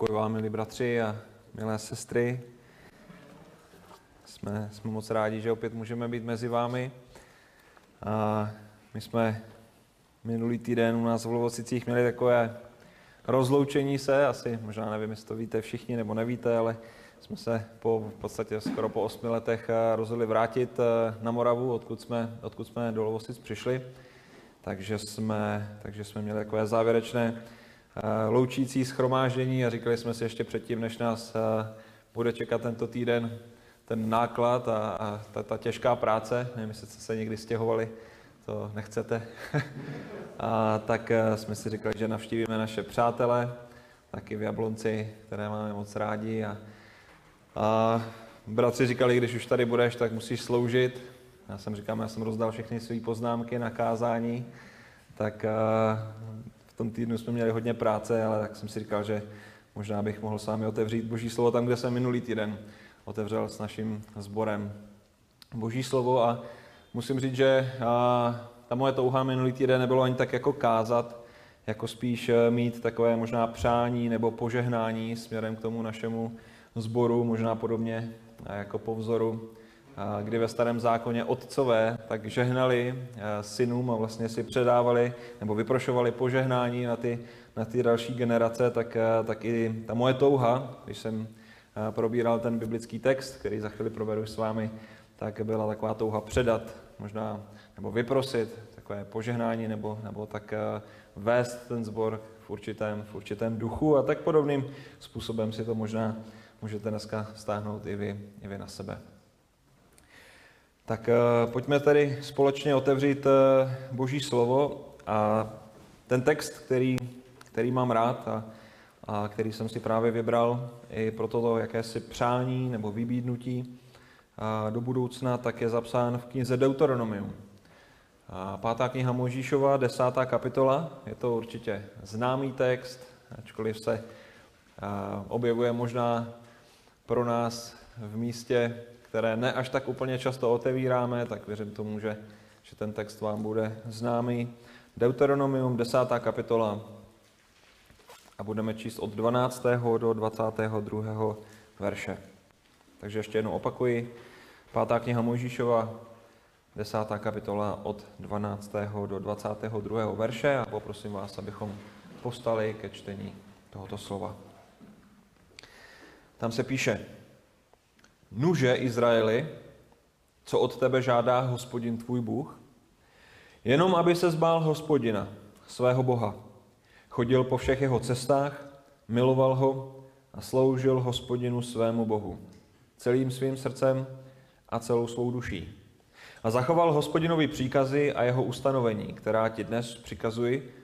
Pokoj vám, milí bratři a milé sestry. Jsme, jsme moc rádi, že opět můžeme být mezi vámi. A my jsme minulý týden u nás v Lovocicích měli takové rozloučení se, asi možná nevím, jestli to víte všichni nebo nevíte, ale jsme se po v podstatě skoro po osmi letech rozhodli vrátit eh, na Moravu, odkud jsme, odkud jsme do Lovosic přišli. Takže jsme, takže jsme měli takové závěrečné Eh, loučící schromáždění a říkali jsme si ještě předtím, než nás eh, bude čekat tento týden ten náklad a, a ta, ta těžká práce, nevím, jestli jste se někdy stěhovali, to nechcete, a tak eh, jsme si říkali, že navštívíme naše přátele, taky v Jablonci, které máme moc rádi. A, a bratři říkali, když už tady budeš, tak musíš sloužit. Já jsem říkal, já jsem rozdal všechny své poznámky na kázání, tak tom týdnu jsme měli hodně práce, ale tak jsem si říkal, že možná bych mohl s vámi otevřít Boží slovo tam, kde jsem minulý týden otevřel s naším sborem Boží slovo. A musím říct, že ta moje touha minulý týden nebylo ani tak jako kázat, jako spíš e, mít takové možná přání nebo požehnání směrem k tomu našemu sboru, možná podobně jako po vzoru kdy ve starém zákoně otcové tak žehnali eh, synům a vlastně si předávali nebo vyprošovali požehnání na ty, na ty další generace, tak, eh, tak i ta moje touha, když jsem eh, probíral ten biblický text, který za chvíli proberu s vámi, tak byla taková touha předat, možná, nebo vyprosit takové požehnání, nebo, nebo tak vést ten zbor v určitém, v určitém duchu a tak podobným způsobem si to možná můžete dneska stáhnout i vy, i vy na sebe. Tak uh, pojďme tedy společně otevřít uh, Boží slovo a ten text, který, který mám rád a, a který jsem si právě vybral i pro toto jakési přání nebo vybídnutí do budoucna, tak je zapsán v knize Deuteronomium. A pátá kniha Možíšova, desátá kapitola, je to určitě známý text, ačkoliv se objevuje možná pro nás v místě, které ne až tak úplně často otevíráme, tak věřím tomu, že, že ten text vám bude známý. Deuteronomium, 10. kapitola a budeme číst od 12. do 22. verše. Takže ještě jednou opakuji. Pátá kniha Mojžíšova, 10. kapitola od 12. do 22. verše a poprosím vás, abychom postali ke čtení tohoto slova. Tam se píše, Nuže Izraeli, co od tebe žádá hospodin tvůj Bůh? Jenom aby se zbál hospodina, svého Boha. Chodil po všech jeho cestách, miloval ho a sloužil hospodinu svému Bohu. Celým svým srdcem a celou svou duší. A zachoval hospodinovi příkazy a jeho ustanovení, která ti dnes přikazuji,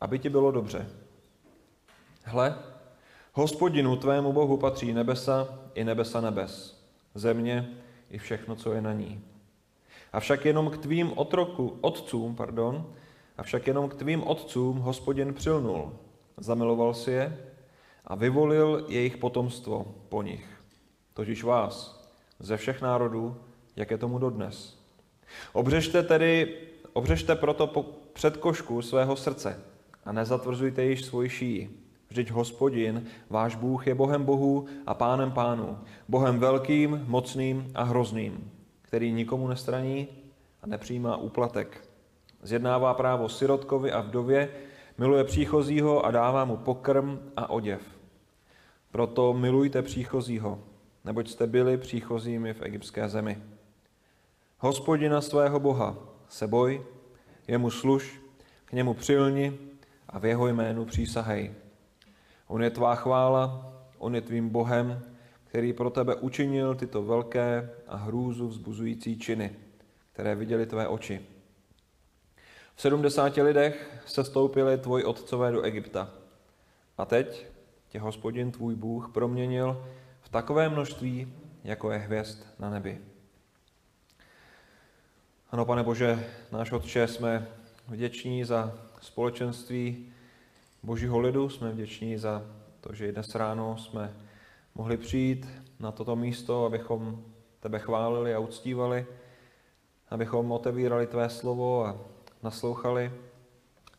aby ti bylo dobře. Hle, hospodinu tvému Bohu patří nebesa i nebesa nebes země i všechno, co je na ní. Avšak jenom k tvým otroku, otcům, pardon, avšak jenom k tvým otcům hospodin přilnul, zamiloval si je a vyvolil jejich potomstvo po nich, totiž vás, ze všech národů, jak je tomu dodnes. Obřešte tedy, obřešte proto předkošku svého srdce a nezatvrzujte již svoji šíji, Vždyť hospodin, váš Bůh, je Bohem Bohů a pánem pánů, Bohem velkým, mocným a hrozným, který nikomu nestraní a nepřijímá úplatek. Zjednává právo sirotkovi a vdově, miluje příchozího a dává mu pokrm a oděv. Proto milujte příchozího, neboť jste byli příchozími v egyptské zemi. Hospodina svého Boha se boj, jemu služ, k němu přilni a v jeho jménu přísahej. On je tvá chvála, on je tvým Bohem, který pro tebe učinil tyto velké a hrůzu vzbuzující činy, které viděli tvé oči. V sedmdesáti lidech se stoupili tvoji otcové do Egypta. A teď tě hospodin tvůj Bůh proměnil v takové množství, jako je hvězd na nebi. Ano, pane Bože, náš Otče, jsme vděční za společenství božího lidu. Jsme vděční za to, že dnes ráno jsme mohli přijít na toto místo, abychom tebe chválili a uctívali, abychom otevírali tvé slovo a naslouchali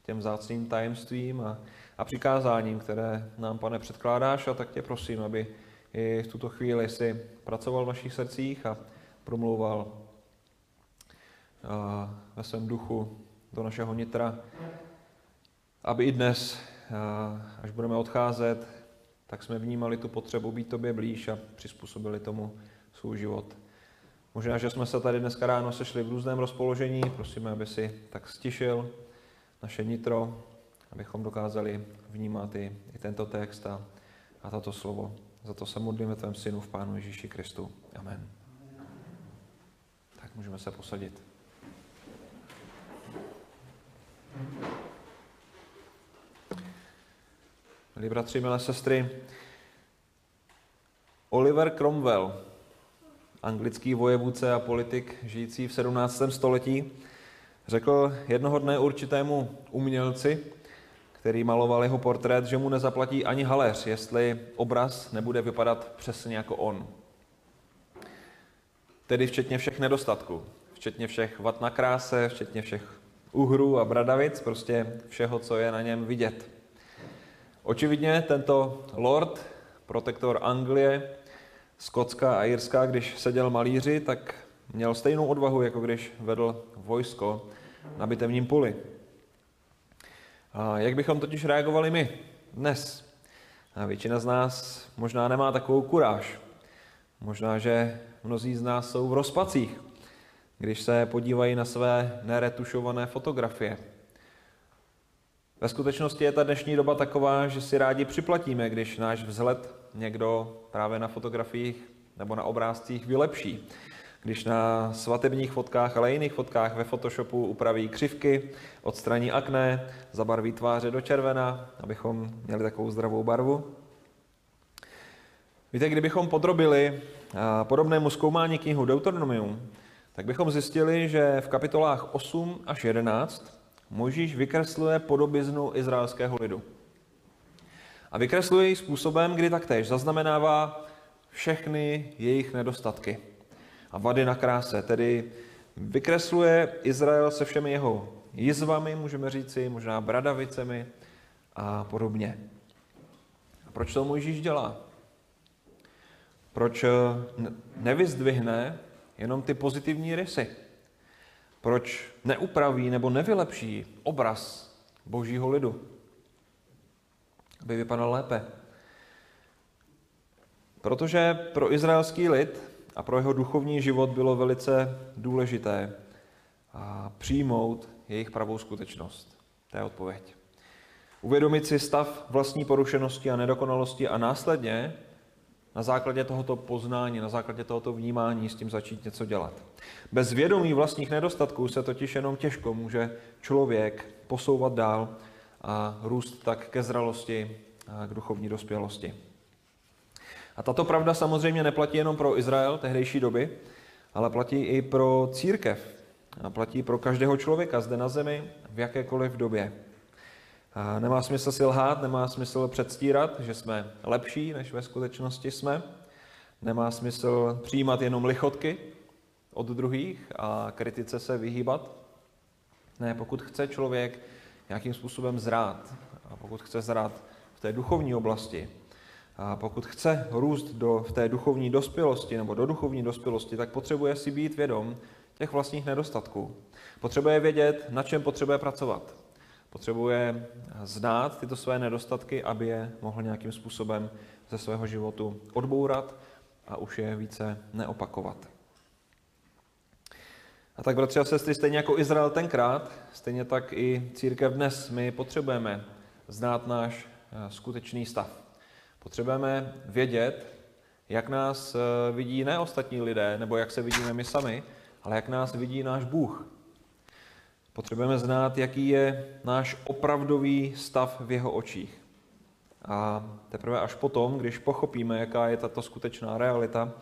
těm zácným tajemstvím a, a přikázáním, které nám, pane, předkládáš a tak tě prosím, aby i v tuto chvíli si pracoval v našich srdcích a promlouval ve svém duchu do našeho nitra, aby i dnes, až budeme odcházet, tak jsme vnímali tu potřebu být tobě blíž a přizpůsobili tomu svůj život. Možná, že jsme se tady dneska ráno sešli v různém rozpoložení, prosíme, aby si tak stišil naše nitro, abychom dokázali vnímat i, i tento text a, a tato slovo. Za to se modlíme tvém synu v Pánu Ježíši Kristu. Amen. Tak můžeme se posadit. Milí bratři, milé sestry, Oliver Cromwell, anglický vojevůdce a politik žijící v 17. století, řekl jednoho dne určitému umělci, který maloval jeho portrét, že mu nezaplatí ani haléř, jestli obraz nebude vypadat přesně jako on. Tedy včetně všech nedostatků, včetně všech vat na kráse, včetně všech uhrů a bradavic, prostě všeho, co je na něm vidět. Očividně tento lord, protektor Anglie, Skotska a Jirska, když seděl malíři, tak měl stejnou odvahu, jako když vedl vojsko na bitevním poli. A jak bychom totiž reagovali my dnes? A většina z nás možná nemá takovou kuráž. Možná, že mnozí z nás jsou v rozpacích, když se podívají na své neretušované fotografie. Ve skutečnosti je ta dnešní doba taková, že si rádi připlatíme, když náš vzhled někdo právě na fotografiích nebo na obrázcích vylepší. Když na svatebních fotkách, ale i jiných fotkách ve Photoshopu upraví křivky, odstraní akné, zabarví tváře do červena, abychom měli takovou zdravou barvu. Víte, kdybychom podrobili podobnému zkoumání knihu Deuteronomium, tak bychom zjistili, že v kapitolách 8 až 11 Možíš vykresluje podobiznu izraelského lidu. A vykresluje ji způsobem, kdy taktéž zaznamenává všechny jejich nedostatky a vady na kráse. Tedy vykresluje Izrael se všemi jeho jizvami, můžeme říci, možná bradavicemi a podobně. A proč to Mojžíš dělá? Proč eh, nevyzdvihne jenom ty pozitivní rysy? Proč neupraví nebo nevylepší obraz božího lidu? Aby vypadal lépe. Protože pro izraelský lid a pro jeho duchovní život bylo velice důležité přijmout jejich pravou skutečnost. To je odpověď. Uvědomit si stav vlastní porušenosti a nedokonalosti a následně na základě tohoto poznání, na základě tohoto vnímání s tím začít něco dělat. Bez vědomí vlastních nedostatků se totiž jenom těžko může člověk posouvat dál a růst tak ke zralosti a k duchovní dospělosti. A tato pravda samozřejmě neplatí jenom pro Izrael tehdejší doby, ale platí i pro církev. A platí pro každého člověka zde na zemi v jakékoliv době. A nemá smysl si lhát, nemá smysl předstírat, že jsme lepší, než ve skutečnosti jsme. Nemá smysl přijímat jenom lichotky od druhých a kritice se vyhýbat. Ne, pokud chce člověk nějakým způsobem zrát, a pokud chce zrát v té duchovní oblasti, a pokud chce růst do, v té duchovní dospělosti nebo do duchovní dospělosti, tak potřebuje si být vědom těch vlastních nedostatků. Potřebuje vědět, na čem potřebuje pracovat. Potřebuje znát tyto své nedostatky, aby je mohl nějakým způsobem ze svého životu odbourat a už je více neopakovat. A tak, bratři a sestry, stejně jako Izrael tenkrát, stejně tak i církev dnes, my potřebujeme znát náš eh, skutečný stav. Potřebujeme vědět, jak nás eh, vidí ne ostatní lidé, nebo jak se vidíme my sami, ale jak nás vidí náš Bůh. Potřebujeme znát, jaký je náš opravdový stav v jeho očích. A teprve až potom, když pochopíme, jaká je tato skutečná realita,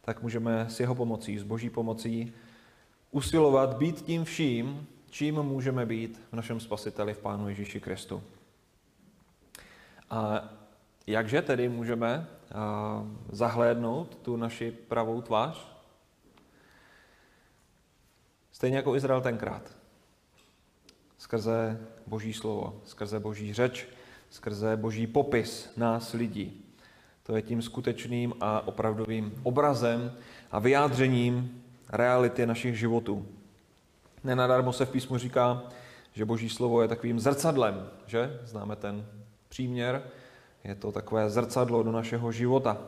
tak můžeme s jeho pomocí, s boží pomocí, usilovat být tím vším, čím můžeme být v našem spasiteli, v Pánu Ježíši Kristu. A jakže tedy můžeme zahlédnout tu naši pravou tvář? Stejně jako Izrael tenkrát skrze Boží slovo, skrze Boží řeč, skrze boží popis nás lidí. To je tím skutečným a opravdovým obrazem a vyjádřením reality našich životů. Nenadarmo se v písmu říká, že boží slovo je takovým zrcadlem, že? Známe ten příměr. Je to takové zrcadlo do našeho života.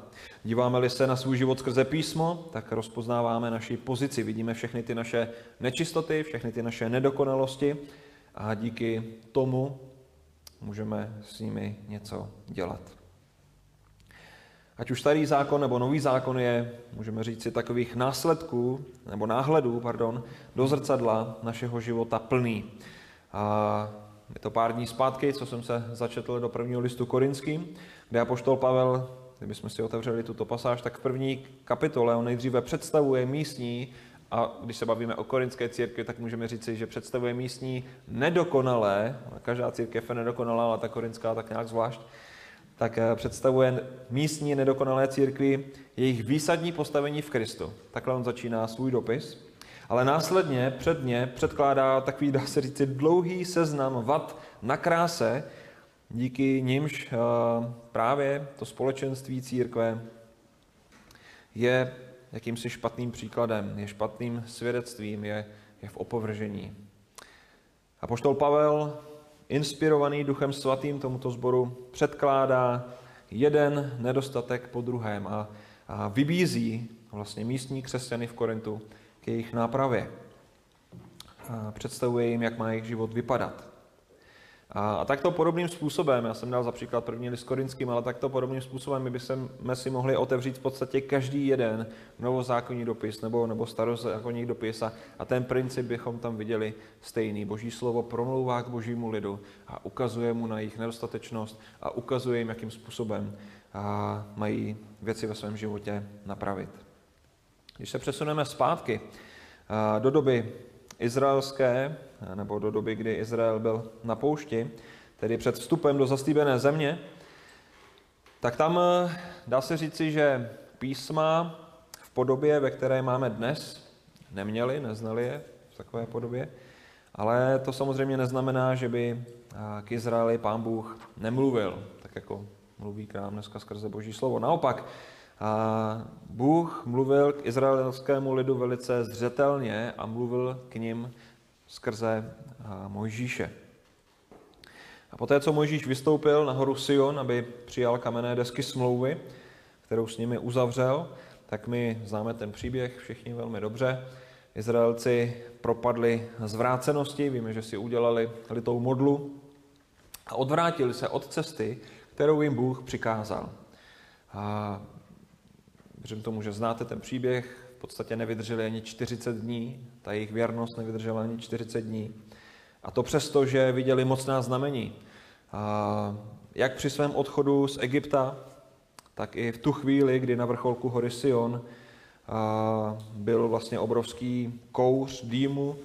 Díváme-li se na svůj život skrze písmo, tak rozpoznáváme naši pozici. Vidíme všechny ty naše nečistoty, všechny ty naše nedokonalosti a díky tomu můžeme s nimi něco dělat. Ať už starý zákon nebo nový zákon je, můžeme říct si, takových následků, nebo náhledů, pardon, do zrcadla našeho života plný. A je to pár dní zpátky, co jsem se začetl do prvního listu korinským, kde apoštol Pavel, kdybychom si otevřeli tuto pasáž, tak v první kapitole on nejdříve představuje místní, a když se bavíme o korinské církvi, tak můžeme říci, že představuje místní nedokonalé, každá církev je nedokonalá, ale ta korinská tak nějak zvlášť, tak eh, představuje místní nedokonalé církvi jejich výsadní postavení v Kristu. Takhle on začíná svůj dopis. Ale následně předně předkládá takový, dá se říct, dlouhý seznam vad na kráse, díky nimž eh, právě to společenství církve je jakýmsi špatným příkladem, je špatným svědectvím, je, je v opovržení. A poštol Pavel, inspirovaný Duchem Svatým tomuto sboru, předkládá jeden nedostatek po druhém a, a vybízí vlastně místní křesťany v Korintu k jejich nápravě. A představuje jim, jak má jejich život vypadat. A, a takto podobným způsobem, já jsem dal za příklad první list korinským, ale takto podobným způsobem my bychom si mohli otevřít v podstatě každý jeden novozákonní dopis nebo, nebo starozákonní dopis a, a ten princip bychom tam viděli stejný. Boží slovo promlouvá k božímu lidu a ukazuje mu na jejich nedostatečnost a ukazuje jim, jakým způsobem a mají věci ve svém životě napravit. Když se přesuneme zpátky do doby izraelské, nebo do doby, kdy Izrael byl na poušti, tedy před vstupem do zaslíbené země, tak tam dá se říci, že písma v podobě, ve které máme dnes, neměli, neznali je v takové podobě, ale to samozřejmě neznamená, že by k Izraeli pán Bůh nemluvil, tak jako mluví k nám dneska skrze Boží slovo. Naopak, a Bůh mluvil k izraelskému lidu velice zřetelně a mluvil k ním skrze Mojžíše. A poté, co Mojžíš vystoupil na horu Sion, aby přijal kamenné desky smlouvy, kterou s nimi uzavřel, tak my známe ten příběh všichni velmi dobře. Izraelci propadli zvrácenosti, víme, že si udělali litou modlu a odvrátili se od cesty, kterou jim Bůh přikázal. A Věřím tomu, že znáte ten příběh, v podstatě nevydrželi ani 40 dní, ta jejich věrnost nevydržela ani 40 dní. A to přesto, že viděli mocná znamení. A jak při svém odchodu z Egypta, tak i v tu chvíli, kdy na vrcholku hory Sion byl vlastně obrovský kouř dýmu,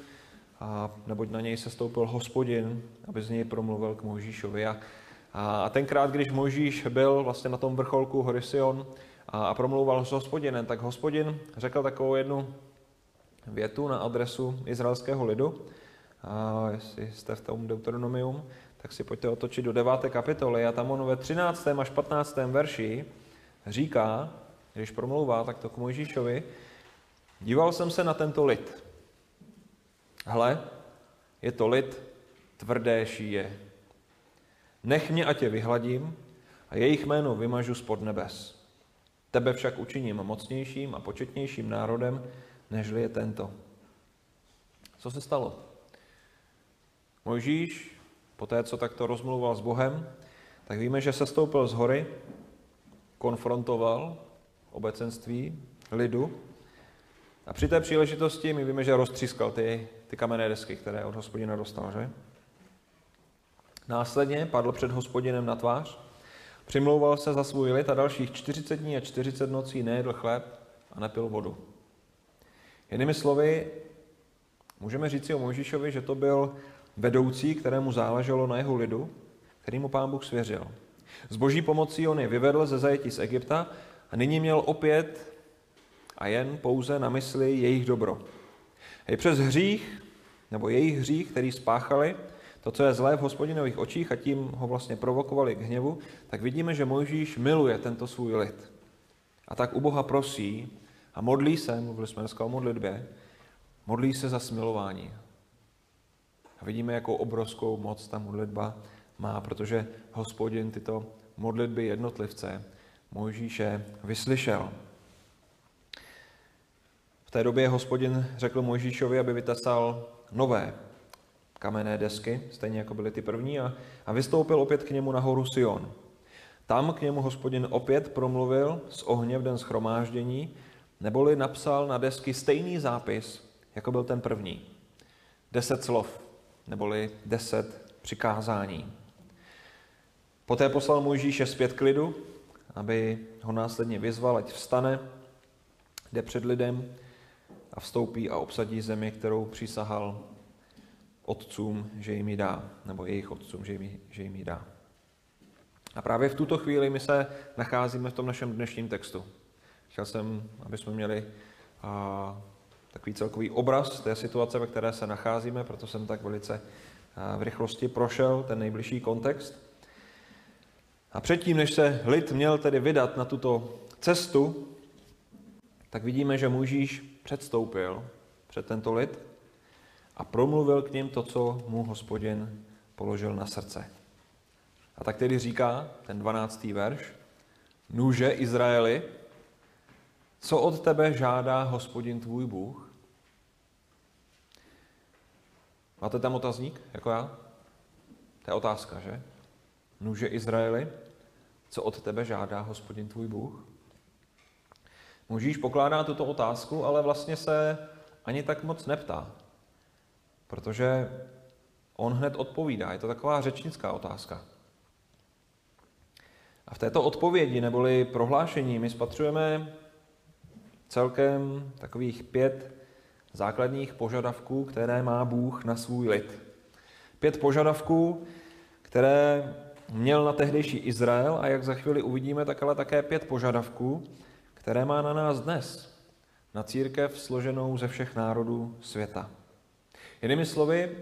a neboť na něj se stoupil hospodin, aby z něj promluvil k Mojžíšovi. A, a tenkrát, když Mojžíš byl vlastně na tom vrcholku hory Sion, a, a promlouval s hospodinem, tak hospodin řekl takovou jednu větu na adresu izraelského lidu. A jestli jste v tom Deuteronomium, tak si pojďte otočit do 9. kapitoly a tam on ve 13. až 15. verši říká, když promlouvá takto k Mojžíšovi, díval jsem se na tento lid. Hle, je to lid tvrdé šíje. Nech mě, a tě vyhladím a jejich jméno vymažu spod nebes. Tebe však učiním mocnějším a početnějším národem, nežli je tento. Co se stalo? Mojžíš, po té, co takto rozmluval s Bohem, tak víme, že se stoupil z hory, konfrontoval obecenství lidu a při té příležitosti my víme, že roztřískal ty, ty kamenné desky, které od hospodina dostal, že? Následně padl před hospodinem na tvář Přimlouval se za svůj lid a dalších 40 dní a 40 nocí nejedl chléb a nepil vodu. Jinými slovy, můžeme říci o Mojžíšovi, že to byl vedoucí, kterému záleželo na jeho lidu, který mu pán Bůh svěřil. S boží pomocí on je vyvedl ze zajetí z Egypta a nyní měl opět a jen pouze na mysli jejich dobro. I přes hřích, nebo jejich hřích, který spáchali, to, co je zlé v hospodinových očích a tím ho vlastně provokovali k hněvu, tak vidíme, že Mojžíš miluje tento svůj lid. A tak u Boha prosí a modlí se, mluvili jsme dneska o modlitbě, modlí se za smilování. A vidíme, jakou obrovskou moc ta modlitba má, protože hospodin tyto modlitby jednotlivce Mojžíše vyslyšel. V té době hospodin řekl Mojžíšovi, aby vytasal nové kamenné desky, stejně jako byly ty první, a, a vystoupil opět k němu na horu Sion. Tam k němu hospodin opět promluvil z ohně v den schromáždění, neboli napsal na desky stejný zápis, jako byl ten první. Deset slov, neboli deset přikázání. Poté poslal Mojžíše zpět k lidu, aby ho následně vyzval, ať vstane, jde před lidem a vstoupí a obsadí zemi, kterou přísahal otcům, že jim ji dá, nebo jejich otcům, že jim, že jim ji dá. A právě v tuto chvíli my se nacházíme v tom našem dnešním textu. Chtěl jsem, aby jsme měli a, takový celkový obraz té situace, ve které se nacházíme, proto jsem tak velice a, v rychlosti prošel ten nejbližší kontext. A předtím, než se lid měl tedy vydat na tuto cestu, tak vidíme, že Můžíš předstoupil před tento lid a promluvil k ním to, co mu hospodin položil na srdce. A tak tedy říká ten 12. verš, Nuže Izraeli, co od tebe žádá hospodin tvůj Bůh? Máte tam otazník, jako já? To je otázka, že? Nuže Izraeli, co od tebe žádá hospodin tvůj Bůh? Můžíš pokládá tuto otázku, ale vlastně se ani tak moc neptá. Protože on hned odpovídá. Je to taková řečnická otázka. A v této odpovědi neboli prohlášení my spatřujeme celkem takových pět základních požadavků, které má Bůh na svůj lid. Pět požadavků, které měl na tehdejší Izrael a jak za chvíli uvidíme, tak ale také pět požadavků, které má na nás dnes, na církev složenou ze všech národů světa. Jinými slovy,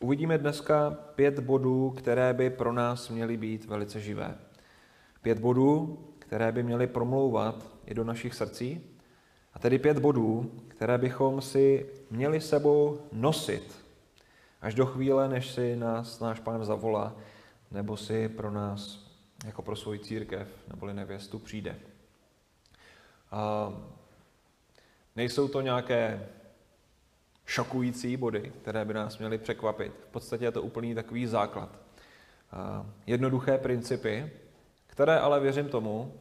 uvidíme dneska pět bodů, které by pro nás měly být velice živé. Pět bodů, které by měly promlouvat i do našich srdcí, a tedy pět bodů, které bychom si měli sebou nosit až do chvíle, než si nás náš pán zavolá, nebo si pro nás, jako pro svoji církev, neboli nevěstu, přijde. A nejsou to nějaké šokující body, které by nás měly překvapit. V podstatě je to úplný takový základ. Jednoduché principy, které ale věřím tomu,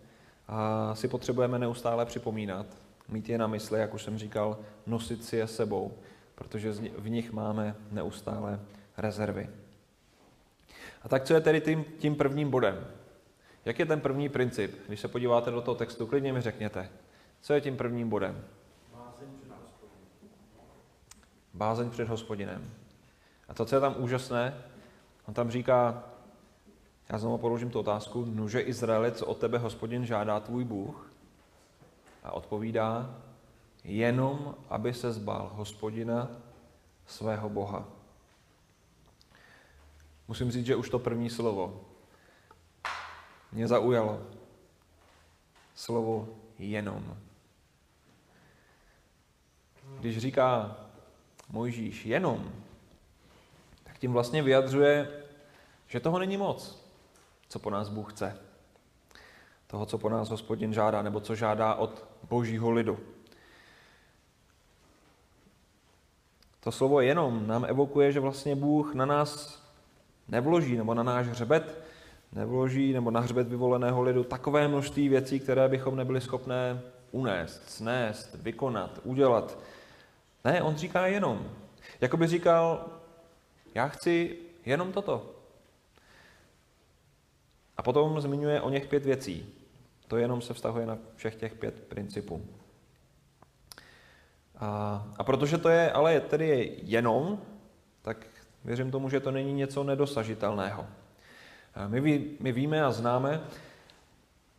si potřebujeme neustále připomínat, mít je na mysli, jak už jsem říkal, nosit si je sebou, protože v nich máme neustále rezervy. A tak co je tedy tím, tím prvním bodem? Jak je ten první princip? Když se podíváte do toho textu, klidně mi řekněte. Co je tím prvním bodem? Bázeň před hospodinem. A to, co je tam úžasné, on tam říká, já znovu položím tu otázku, nuže Izraeli, co od tebe hospodin žádá tvůj Bůh? A odpovídá, jenom aby se zbal hospodina svého Boha. Musím říct, že už to první slovo mě zaujalo. Slovo jenom. Když říká Mojžíš jenom, tak tím vlastně vyjadřuje, že toho není moc, co po nás Bůh chce. Toho, co po nás hospodin žádá, nebo co žádá od božího lidu. To slovo jenom nám evokuje, že vlastně Bůh na nás nevloží, nebo na náš hřebet nevloží, nebo na hřbet vyvoleného lidu takové množství věcí, které bychom nebyli schopné unést, snést, vykonat, udělat. Ne, on říká jenom. Jako by říkal, já chci jenom toto. A potom zmiňuje o něch pět věcí. To jenom se vztahuje na všech těch pět principů. A, a protože to je ale tedy jenom, tak věřím tomu, že to není něco nedosažitelného. My, ví, my víme a známe,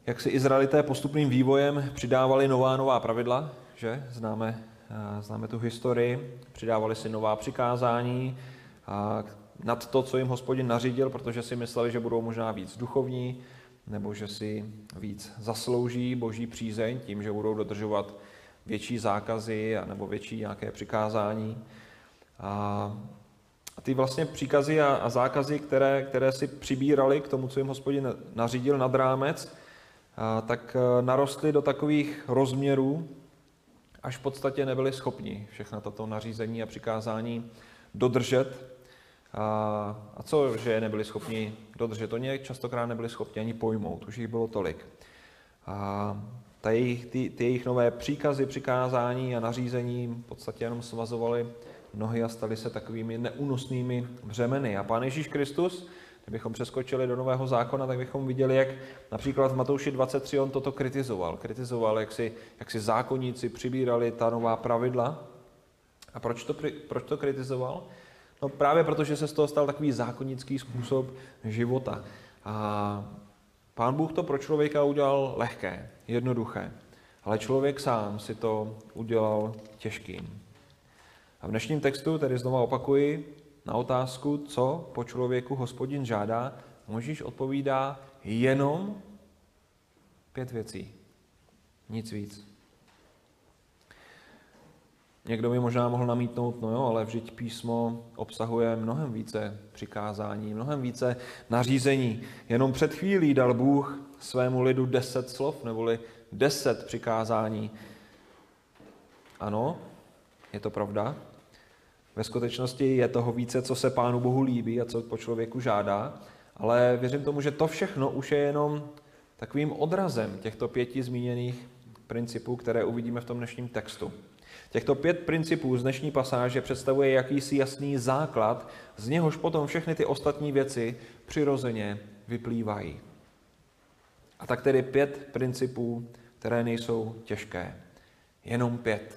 jak si Izraelité postupným vývojem přidávali nová nová pravidla, že? Známe, známe tu historii, přidávali si nová přikázání, nad to, co jim hospodin nařídil, protože si mysleli, že budou možná víc duchovní, nebo že si víc zaslouží boží přízeň tím, že budou dodržovat větší zákazy nebo větší nějaké přikázání. A ty vlastně příkazy a, zákazy, které, které si přibírali k tomu, co jim hospodin nařídil nad rámec, tak e, narostly do takových rozměrů, až v podstatě nebyli schopni všechna tato nařízení a přikázání dodržet. A, a co, že je nebyli schopni dodržet? Oni častokrát nebyli schopni ani pojmout, už jich bylo tolik. A ta jejich, ty, ty jejich nové příkazy, přikázání a nařízení v podstatě jenom svazovaly nohy a staly se takovými neúnosnými břemeny. A Pán Ježíš Kristus, kdybychom přeskočili do Nového zákona, tak bychom viděli, jak například v Matouši 23 on toto kritizoval. Kritizoval, jak si, jak si zákonníci přibírali ta nová pravidla. A proč to, proč to kritizoval? No právě proto, že se z toho stal takový zákonický způsob života. A Pán Bůh to pro člověka udělal lehké, jednoduché, ale člověk sám si to udělal těžkým. A v dnešním textu tedy znova opakuji na otázku, co po člověku hospodin žádá, Možíš odpovídá jenom pět věcí. Nic víc. Někdo by možná mohl namítnout, no jo, ale vždyť písmo obsahuje mnohem více přikázání, mnohem více nařízení. Jenom před chvílí dal Bůh svému lidu deset slov, neboli deset přikázání. Ano, je to pravda. Ve skutečnosti je toho více, co se Pánu Bohu líbí a co po člověku žádá, ale věřím tomu, že to všechno už je jenom takovým odrazem těchto pěti zmíněných principů, které uvidíme v tom dnešním textu. Těchto pět principů z dnešní pasáže představuje jakýsi jasný základ, z něhož potom všechny ty ostatní věci přirozeně vyplývají. A tak tedy pět principů, které nejsou těžké. Jenom pět.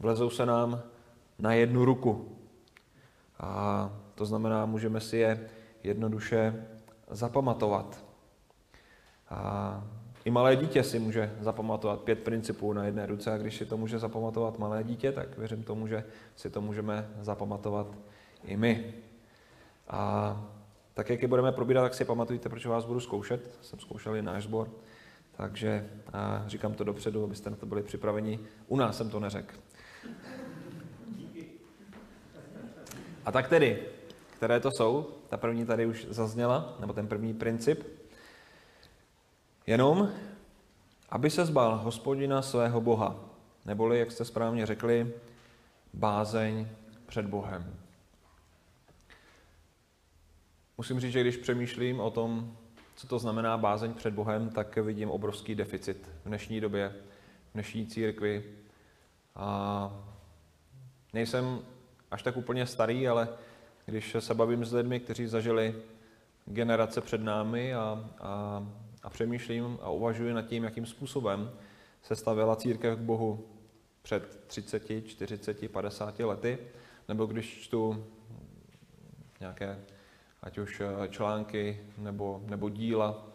Vlezou se nám na jednu ruku. A to znamená, můžeme si je jednoduše zapamatovat. A i malé dítě si může zapamatovat pět principů na jedné ruce a když si to může zapamatovat malé dítě, tak věřím tomu, že si to můžeme zapamatovat i my. A tak, jak je budeme probírat, tak si pamatujte, proč vás budu zkoušet. Jsem zkoušel i náš sbor, takže a říkám to dopředu, abyste na to byli připraveni. U nás jsem to neřekl. A tak tedy, které to jsou? Ta první tady už zazněla, nebo ten první princip. Jenom, aby se zbal hospodina svého Boha, neboli, jak jste správně řekli, bázeň před Bohem. Musím říct, že když přemýšlím o tom, co to znamená bázeň před Bohem, tak vidím obrovský deficit v dnešní době, v dnešní církvi. A nejsem až tak úplně starý, ale když se bavím s lidmi, kteří zažili generace před námi a, a, a přemýšlím a uvažuji nad tím, jakým způsobem se stavěla církev k Bohu před 30, 40, 50 lety, nebo když čtu nějaké, ať už eh, články nebo, nebo díla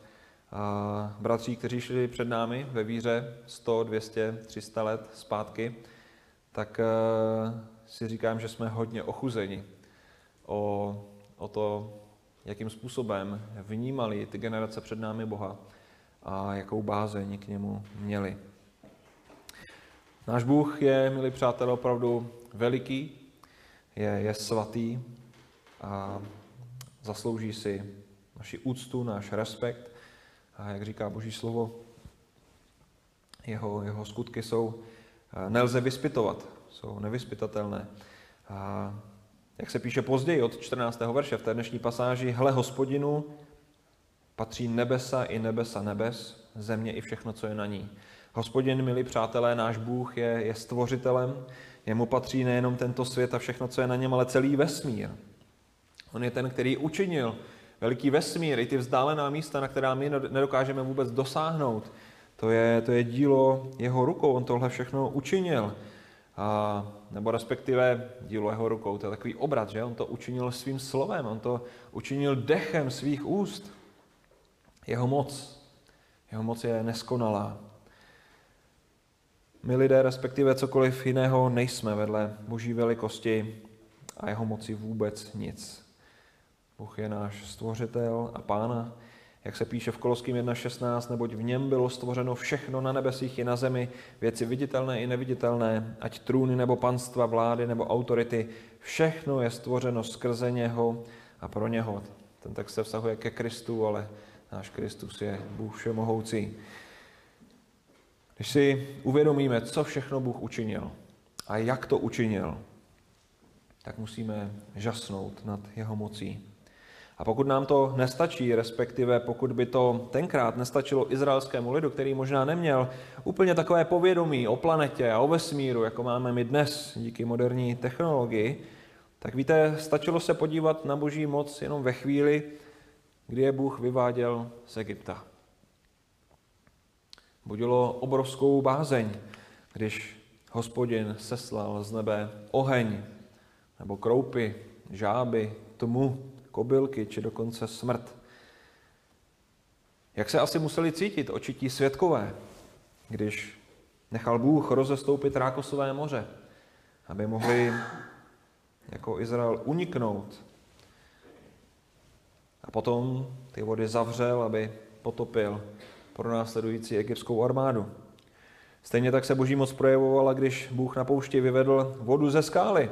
a bratří, kteří šli před námi ve víře 100, 200, 300 let zpátky, tak eh, si říkám, že jsme hodně ochuzeni o, o to, jakým způsobem vnímali ty generace před námi Boha a jakou bázeň k němu měli. Náš Bůh je, milí přátelé, opravdu veliký, je, je svatý a zaslouží si naši úctu, náš respekt. A jak říká Boží slovo, jeho, jeho skutky jsou, nelze vyspytovat, jsou nevyspytatelné. A jak se píše později od 14. verše v té dnešní pasáži, hle hospodinu, patří nebesa i nebesa nebes, země i všechno, co je na ní. Hospodin, milí přátelé, náš Bůh je, je stvořitelem, jemu patří nejenom tento svět a všechno, co je na něm, ale celý vesmír. On je ten, který učinil veliký vesmír, i ty vzdálená místa, na která my nedokážeme vůbec dosáhnout. To je, to je dílo jeho rukou, on tohle všechno učinil a, nebo respektive dílo jeho rukou. To je takový obrat, že? On to učinil svým slovem, on to učinil dechem svých úst. Jeho moc, jeho moc je neskonalá. My lidé, respektive cokoliv jiného, nejsme vedle boží velikosti a jeho moci vůbec nic. Bůh je náš stvořitel a pána, jak se píše v Koloským 1.16, neboť v něm bylo stvořeno všechno na nebesích i na zemi, věci viditelné i neviditelné, ať trůny nebo panstva, vlády nebo autority, všechno je stvořeno skrze něho a pro něho. Ten text se vztahuje ke Kristu, ale náš Kristus je Bůh všemohoucí. Když si uvědomíme, co všechno Bůh učinil a jak to učinil, tak musíme žasnout nad jeho mocí. A pokud nám to nestačí, respektive pokud by to tenkrát nestačilo izraelskému lidu, který možná neměl úplně takové povědomí o planetě a o vesmíru, jako máme my dnes díky moderní technologii, tak víte, stačilo se podívat na boží moc jenom ve chvíli, kdy je Bůh vyváděl z Egypta. Budilo obrovskou bázeň, když hospodin seslal z nebe oheň, nebo kroupy, žáby, tmu, kobylky či dokonce smrt. Jak se asi museli cítit očití světkové, když nechal Bůh rozestoupit Rákosové moře, aby mohli jako Izrael uniknout. A potom ty vody zavřel, aby potopil pro následující egyptskou armádu. Stejně tak se boží moc projevovala, když Bůh na poušti vyvedl vodu ze skály.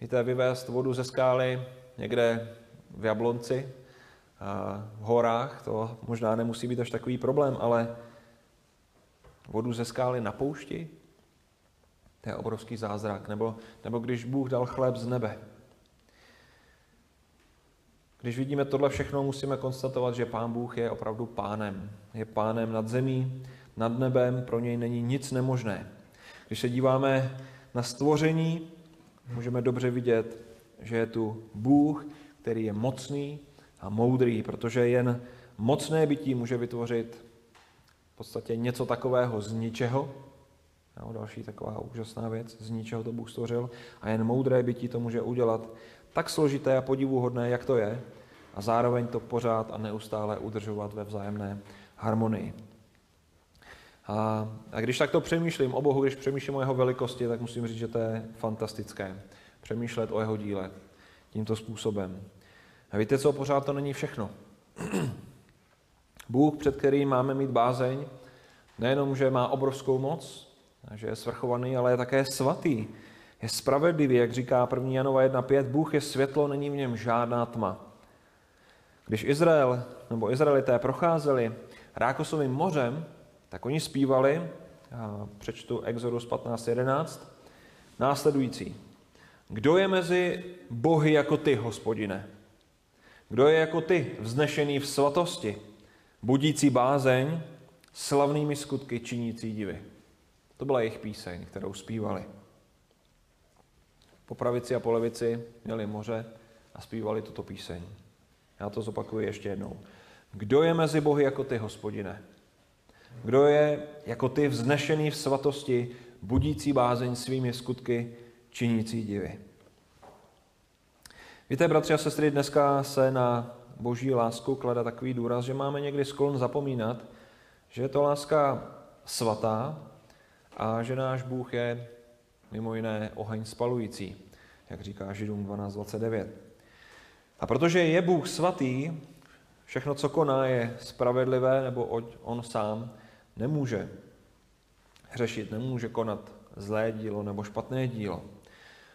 Víte, vyvést vodu ze skály někde v Jablonci, v horách, to možná nemusí být až takový problém, ale vodu ze skály na poušti, to je obrovský zázrak. Nebo, nebo když Bůh dal chléb z nebe. Když vidíme tohle všechno, musíme konstatovat, že Pán Bůh je opravdu pánem. Je pánem nad zemí, nad nebem, pro něj není nic nemožné. Když se díváme na stvoření, můžeme dobře vidět, že je tu Bůh, který je mocný a moudrý, protože jen mocné bytí může vytvořit v podstatě něco takového z ničeho. No, další taková úžasná věc, z ničeho to Bůh stvořil. A jen moudré bytí to může udělat tak složité a podivuhodné, jak to je, a zároveň to pořád a neustále udržovat ve vzájemné harmonii. A, a když takto přemýšlím o Bohu, když přemýšlím o jeho velikosti, tak musím říct, že to je fantastické. Přemýšlet o jeho díle tímto způsobem. A víte co, pořád to není všechno. Bůh, před kterým máme mít bázeň, nejenom, že má obrovskou moc, že je svrchovaný, ale je také svatý. Je spravedlivý, jak říká 1. Janova 1.5, Bůh je světlo, není v něm žádná tma. Když Izrael nebo Izraelité procházeli Rákosovým mořem, tak oni zpívali, přečtu Exodus 15.11, následující. Kdo je mezi bohy jako ty, hospodine? Kdo je jako ty, vznešený v svatosti, budící bázeň, slavnými skutky činící divy? To byla jejich píseň, kterou zpívali. Po pravici a po levici měli moře a zpívali tuto píseň. Já to zopakuju ještě jednou. Kdo je mezi bohy jako ty, hospodine? Kdo je jako ty vznešený v svatosti, budící bázeň svými skutky, činící divy? Víte, bratři a sestry, dneska se na boží lásku klade takový důraz, že máme někdy sklon zapomínat, že je to láska svatá a že náš Bůh je mimo jiné oheň spalující, jak říká Židům 12.29. A protože je Bůh svatý, všechno, co koná, je spravedlivé, nebo on sám nemůže hřešit, nemůže konat zlé dílo nebo špatné dílo.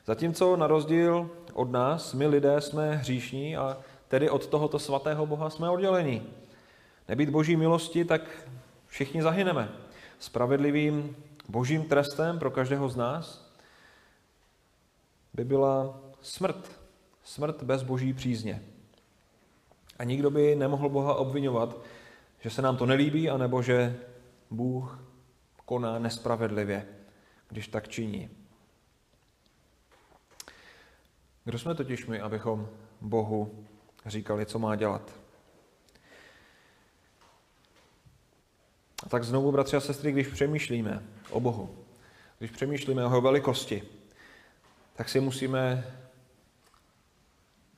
Zatímco na rozdíl od nás, my lidé jsme hříšní a tedy od tohoto svatého Boha jsme oddělení. Nebýt boží milosti, tak všichni zahyneme. Spravedlivým božím trestem pro každého z nás by byla smrt. Smrt bez boží přízně. A nikdo by nemohl Boha obvinovat, že se nám to nelíbí, anebo že Bůh koná nespravedlivě, když tak činí. Kdo jsme totiž my, abychom Bohu říkali, co má dělat? A tak znovu, bratři a sestry, když přemýšlíme o Bohu, když přemýšlíme o jeho velikosti, tak si musíme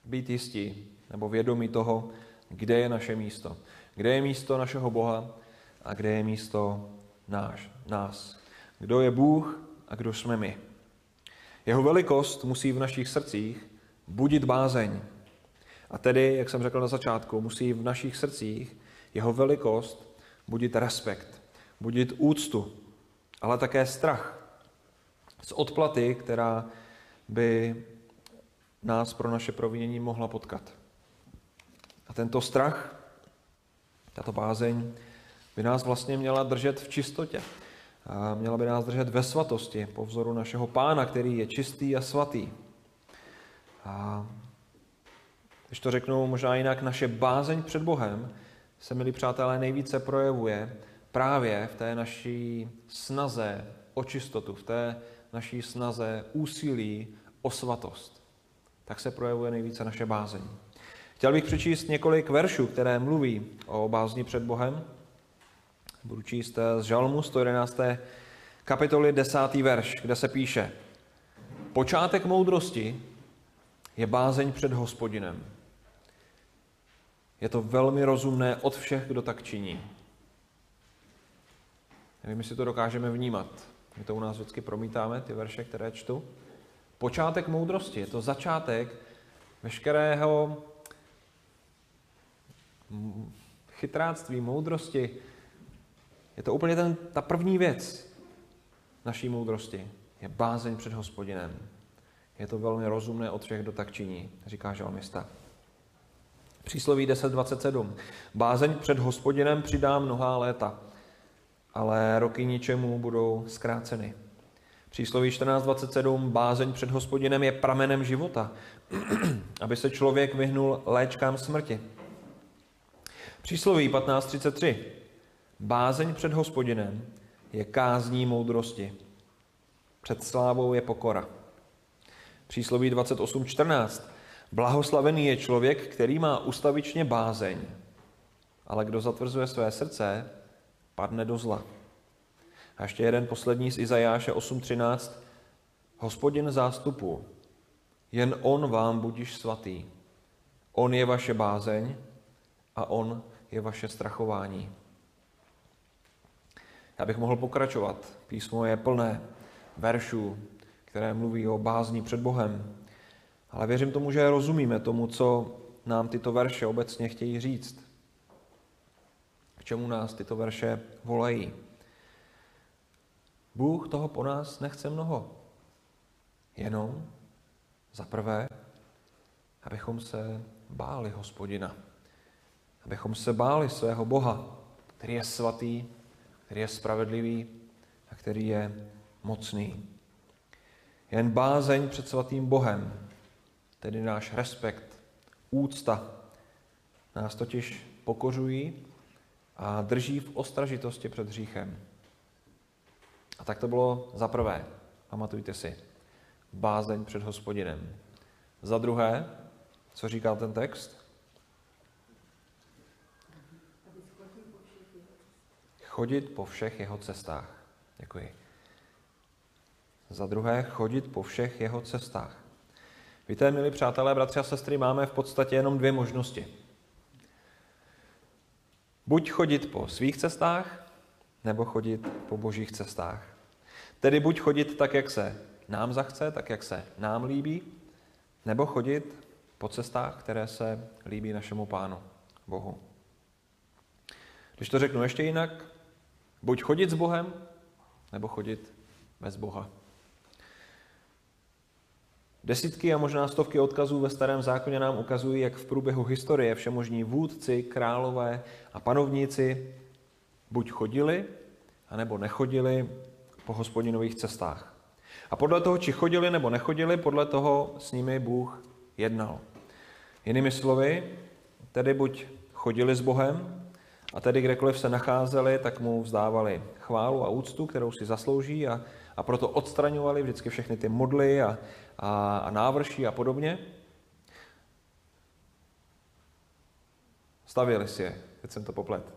být jistí nebo vědomí toho, kde je naše místo. Kde je místo našeho Boha a kde je místo náš, nás. Kdo je Bůh a kdo jsme my. Jeho velikost musí v našich srdcích budit bázeň. A tedy, jak jsem řekl na začátku, musí v našich srdcích jeho velikost budit respekt, budit úctu, ale také strach z odplaty, která by nás pro naše provinění mohla potkat. A tento strach, tato bázeň, by nás vlastně měla držet v čistotě. Měla by nás držet ve svatosti, po vzoru našeho pána, který je čistý a svatý. A když to řeknu možná jinak, naše bázeň před Bohem se, milí přátelé, nejvíce projevuje právě v té naší snaze o čistotu, v té naší snaze úsilí o svatost. Tak se projevuje nejvíce naše bázeň. Chtěl bych přečíst několik veršů, které mluví o bázni před Bohem. Budu číst z Žalmu 111. kapitoly 10. verš, kde se píše Počátek moudrosti je bázeň před hospodinem. Je to velmi rozumné od všech, kdo tak činí. Nevím, jestli to dokážeme vnímat. My to u nás vždycky promítáme, ty verše, které čtu. Počátek moudrosti, je to začátek veškerého chytráctví, moudrosti. Je to úplně ten, ta první věc naší moudrosti. Je bázeň před hospodinem. Je to velmi rozumné od všech, kdo tak činí, říká žalmista. Přísloví 10.27. Bázeň před hospodinem přidá mnohá léta, ale roky ničemu budou zkráceny. Přísloví 14.27. Bázeň před hospodinem je pramenem života, aby se člověk vyhnul léčkám smrti. Přísloví 15.33. Bázeň před hospodinem je kázní moudrosti. Před slávou je pokora. Přísloví 28.14. Blahoslavený je člověk, který má ustavičně bázeň, ale kdo zatvrzuje své srdce, padne do zla. A ještě jeden poslední z Izajáše 8.13. Hospodin zástupu, jen on vám budíš svatý. On je vaše bázeň a on je vaše strachování. Já bych mohl pokračovat. Písmo je plné veršů, které mluví o bázní před Bohem. Ale věřím tomu, že rozumíme tomu, co nám tyto verše obecně chtějí říct. K čemu nás tyto verše volají. Bůh toho po nás nechce mnoho. Jenom za prvé, abychom se báli hospodina. Abychom se báli svého Boha, který je svatý, který je spravedlivý a který je mocný. Jen bázeň před svatým Bohem, tedy náš respekt, úcta, nás totiž pokořují a drží v ostražitosti před hříchem. A tak to bylo za prvé, pamatujte si, bázeň před hospodinem. Za druhé, co říká ten text? Chodit po všech jeho cestách. Děkuji. Za druhé, chodit po všech jeho cestách. Víte, milí přátelé, bratři a sestry, máme v podstatě jenom dvě možnosti. Buď chodit po svých cestách, nebo chodit po božích cestách. Tedy buď chodit tak, jak se nám zachce, tak, jak se nám líbí, nebo chodit po cestách, které se líbí našemu Pánu, Bohu. Když to řeknu ještě jinak, buď chodit s Bohem, nebo chodit bez Boha. Desítky a možná stovky odkazů ve starém zákoně nám ukazují, jak v průběhu historie všemožní vůdci, králové a panovníci buď chodili, anebo nechodili po hospodinových cestách. A podle toho, či chodili nebo nechodili, podle toho s nimi Bůh jednal. Jinými slovy, tedy buď chodili s Bohem, a tedy kdekoliv se nacházeli, tak mu vzdávali chválu a úctu, kterou si zaslouží a, a proto odstraňovali vždycky všechny ty modly a, a, a návrší a podobně. Stavěli si je, teď jsem to poplet.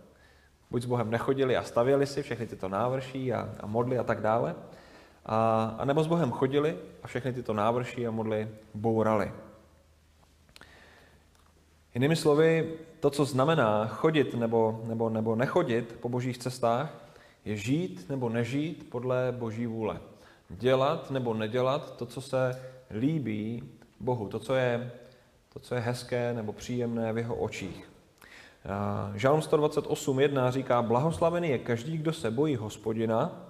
Buď s Bohem nechodili a stavěli si všechny tyto návrší a, a modly a tak dále, a, a nebo s Bohem chodili a všechny tyto návrší a modly bourali. Jinými slovy, to, co znamená chodit nebo, nebo, nebo nechodit po božích cestách, je žít nebo nežít podle boží vůle. dělat nebo nedělat to, co se líbí Bohu, to, co je, to, co je hezké nebo příjemné v jeho očích. Žalm 128.1 říká, blahoslavený je každý, kdo se bojí hospodina.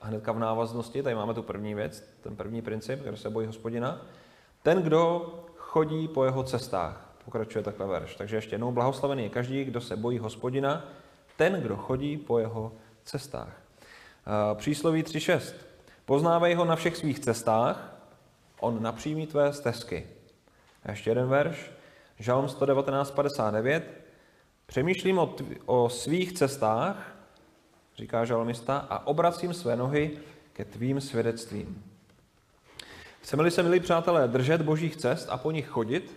A hnedka v návaznosti, tady máme tu první věc, ten první princip, kdo se bojí hospodina. Ten, kdo chodí po jeho cestách. Pokračuje takhle verš. Takže ještě jednou, blahoslavený je každý, kdo se bojí hospodina, ten, kdo chodí po jeho cestách. Přísloví 3.6. Poznávej ho na všech svých cestách, on napřímí tvé stezky. A ještě jeden verš. Žalm 119.59. Přemýšlím o, tv- o svých cestách, říká žalmista, a obracím své nohy ke tvým svědectvím. Chceme-li se, milí přátelé, držet božích cest a po nich chodit,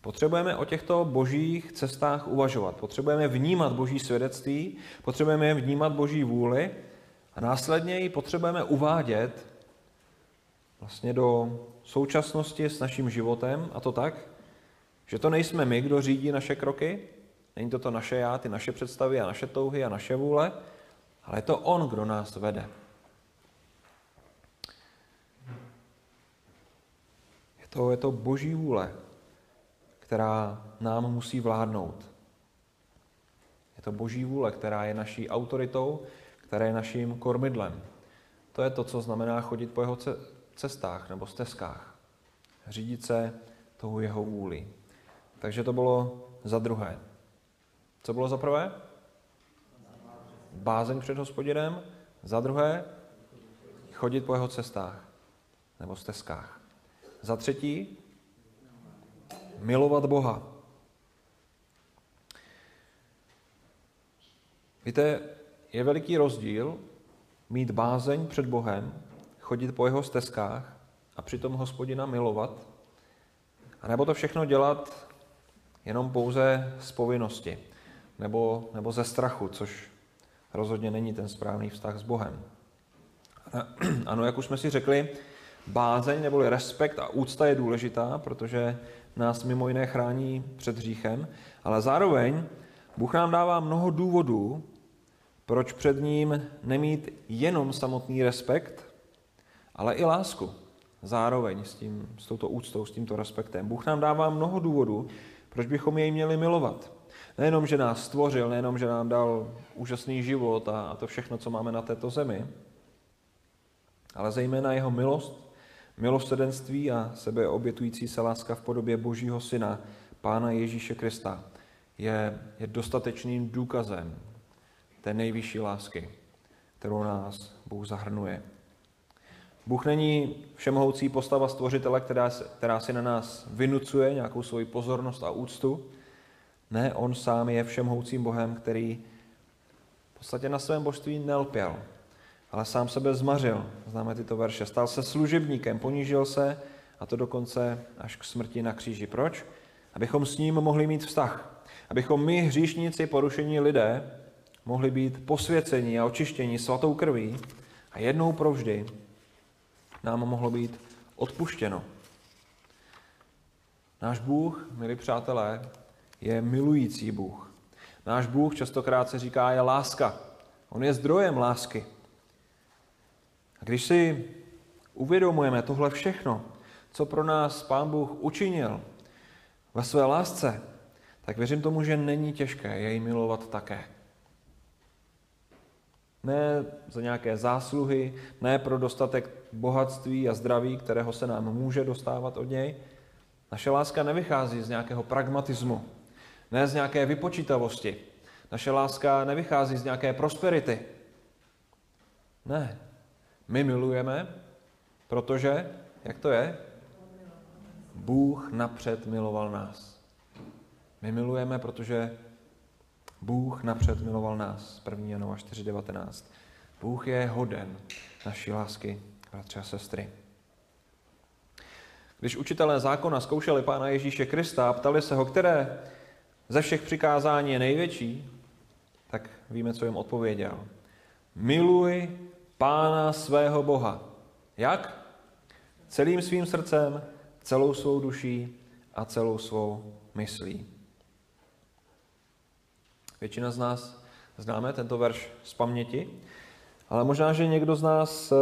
potřebujeme o těchto božích cestách uvažovat. Potřebujeme vnímat boží svědectví, potřebujeme vnímat boží vůli a následně ji potřebujeme uvádět vlastně do současnosti s naším životem a to tak, že to nejsme my, kdo řídí naše kroky, není to to naše já, ty naše představy a naše touhy a naše vůle, ale je to On, kdo nás vede. To, je to boží vůle, která nám musí vládnout. Je to boží vůle, která je naší autoritou, která je naším kormidlem. To je to, co znamená chodit po jeho cestách nebo stezkách. Řídit se tou jeho vůli. Takže to bylo za druhé. Co bylo za prvé? Bázeň před hospodinem. Za druhé, chodit po jeho cestách nebo stezkách. Za třetí, milovat Boha. Víte, je veliký rozdíl mít bázeň před Bohem, chodit po jeho stezkách a přitom hospodina milovat, a nebo to všechno dělat jenom pouze z povinnosti nebo, nebo ze strachu, což rozhodně není ten správný vztah s Bohem. Ano, jak už jsme si řekli, bázeň neboli respekt a úcta je důležitá, protože nás mimo jiné chrání před hříchem, ale zároveň Bůh nám dává mnoho důvodů, proč před ním nemít jenom samotný respekt, ale i lásku. Zároveň s, tím, s touto úctou, s tímto respektem. Bůh nám dává mnoho důvodů, proč bychom jej měli milovat. Nejenom, že nás stvořil, nejenom, že nám dal úžasný život a, a to všechno, co máme na této zemi, ale zejména jeho milost, milosedenství a sebeobětující se láska v podobě Božího Syna, Pána Ježíše Krista, je, je dostatečným důkazem té nejvyšší lásky, kterou nás Bůh zahrnuje. Bůh není všemohoucí postava stvořitele, která, která si na nás vynucuje nějakou svoji pozornost a úctu. Ne, on sám je všemohoucím Bohem, který v podstatě na svém božství nelpěl, ale sám sebe zmařil. Známe tyto verše. Stal se služebníkem, ponížil se a to dokonce až k smrti na kříži. Proč? Abychom s ním mohli mít vztah. Abychom my, hříšníci, porušení lidé, mohli být posvěceni a očištěni svatou krví a jednou provždy nám mohlo být odpuštěno. Náš Bůh, milí přátelé, je milující Bůh. Náš Bůh častokrát se říká je láska. On je zdrojem lásky. A když si uvědomujeme tohle všechno, co pro nás Pán Bůh učinil ve své lásce, tak věřím tomu, že není těžké jej milovat také. Ne za nějaké zásluhy, ne pro dostatek bohatství a zdraví, kterého se nám může dostávat od něj. Naše láska nevychází z nějakého pragmatismu, ne z nějaké vypočítavosti. Naše láska nevychází z nějaké prosperity. Ne. My milujeme, protože, jak to je? Bůh napřed miloval nás. My milujeme, protože Bůh napřed miloval nás. 1. Janova 4.19. Bůh je hoden naší lásky, bratři a sestry. Když učitelé zákona zkoušeli Pána Ježíše Krista a ptali se ho, které ze všech přikázání je největší, tak víme, co jim odpověděl. Miluj Pána svého Boha. Jak? Celým svým srdcem, celou svou duší a celou svou myslí. Většina z nás známe tento verš z paměti, Ale možná, že někdo z nás uh,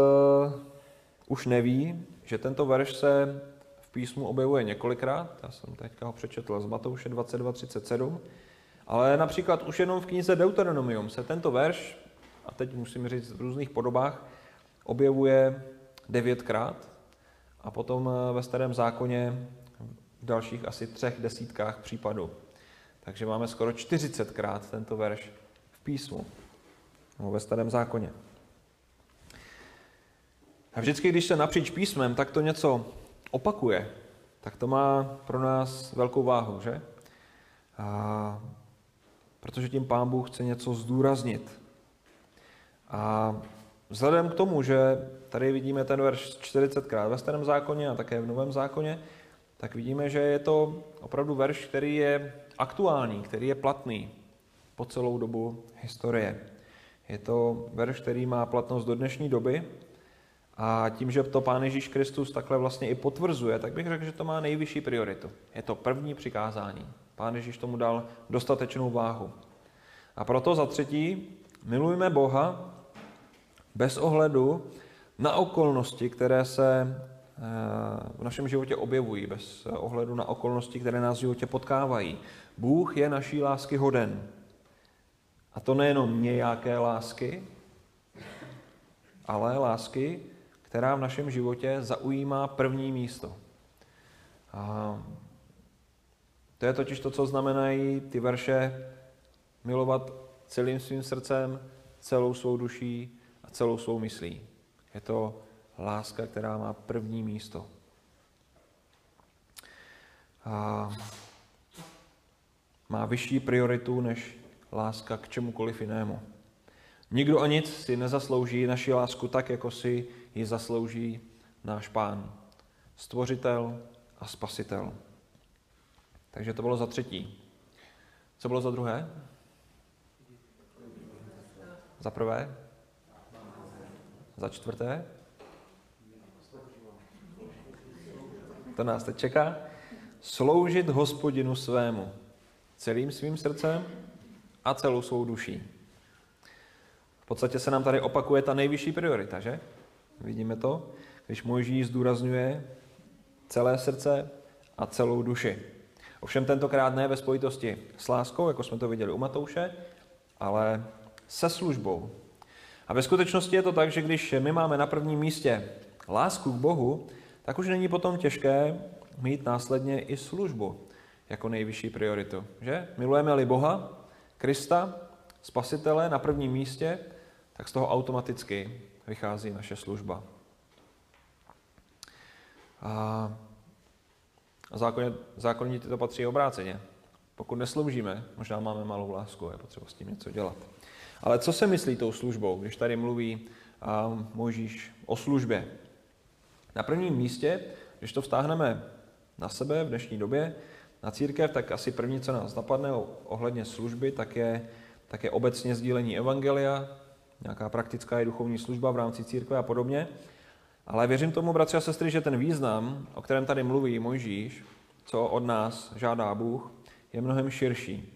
už neví, že tento verš se v písmu objevuje několikrát. Já jsem teďka ho přečetl z Matouše 22.37. Ale například už jenom v knize Deuteronomium se tento verš, a teď musím říct v různých podobách, objevuje devětkrát a potom eh, ve starém zákoně v dalších asi třech desítkách případů. Takže máme skoro 40krát tento verš v písmu, nebo ve starém zákoně. A vždycky, když se napříč písmem tak to něco opakuje, tak to má pro nás velkou váhu, že? A protože tím Pán Bůh chce něco zdůraznit. A vzhledem k tomu, že tady vidíme ten verš 40krát ve starém zákoně a také v novém zákoně, tak vidíme, že je to opravdu verš, který je aktuální, který je platný po celou dobu historie. Je to verš, který má platnost do dnešní doby a tím, že to Pán Ježíš Kristus takhle vlastně i potvrzuje, tak bych řekl, že to má nejvyšší prioritu. Je to první přikázání. Pán Ježíš tomu dal dostatečnou váhu. A proto za třetí, milujme Boha bez ohledu na okolnosti, které se eh, v našem životě objevují, bez ohledu na okolnosti, které nás v životě potkávají. Bůh je naší lásky hoden. A to nejenom nějaké lásky, ale lásky, která v našem životě zaujímá první místo. A to je totiž to, co znamenají ty verše milovat celým svým srdcem, celou svou duší a celou svou myslí. Je to láska, která má první místo. A má vyšší prioritu než láska k čemukoliv jinému. Nikdo a nic si nezaslouží naši lásku tak, jako si ji zaslouží náš Pán, Stvořitel a Spasitel. Takže to bylo za třetí. Co bylo za druhé? Za prvé? Za čtvrté? To nás teď čeká. Sloužit hospodinu svému celým svým srdcem a celou svou duší. V podstatě se nám tady opakuje ta nejvyšší priorita, že? Vidíme to, když Mojžíš zdůrazňuje celé srdce a celou duši. Ovšem tentokrát ne ve spojitosti s láskou, jako jsme to viděli u Matouše, ale se službou. A ve skutečnosti je to tak, že když my máme na prvním místě lásku k Bohu, tak už není potom těžké mít následně i službu jako nejvyšší prioritu. Že? Milujeme-li Boha, Krista, Spasitele na prvním místě, tak z toho automaticky vychází naše služba. A zákonně, zákonitě to patří obráceně. Pokud nesloužíme, možná máme malou lásku, je potřeba s tím něco dělat. Ale co se myslí tou službou, když tady mluví Možíš o službě? Na prvním místě, když to vztáhneme na sebe v dnešní době, na církev, tak asi první, co nás napadne ohledně služby, tak je, tak je obecně sdílení evangelia, nějaká praktická i duchovní služba v rámci církve a podobně. Ale věřím tomu, bratři a sestry, že ten význam, o kterém tady mluví Mojžíš, co od nás žádá Bůh, je mnohem širší.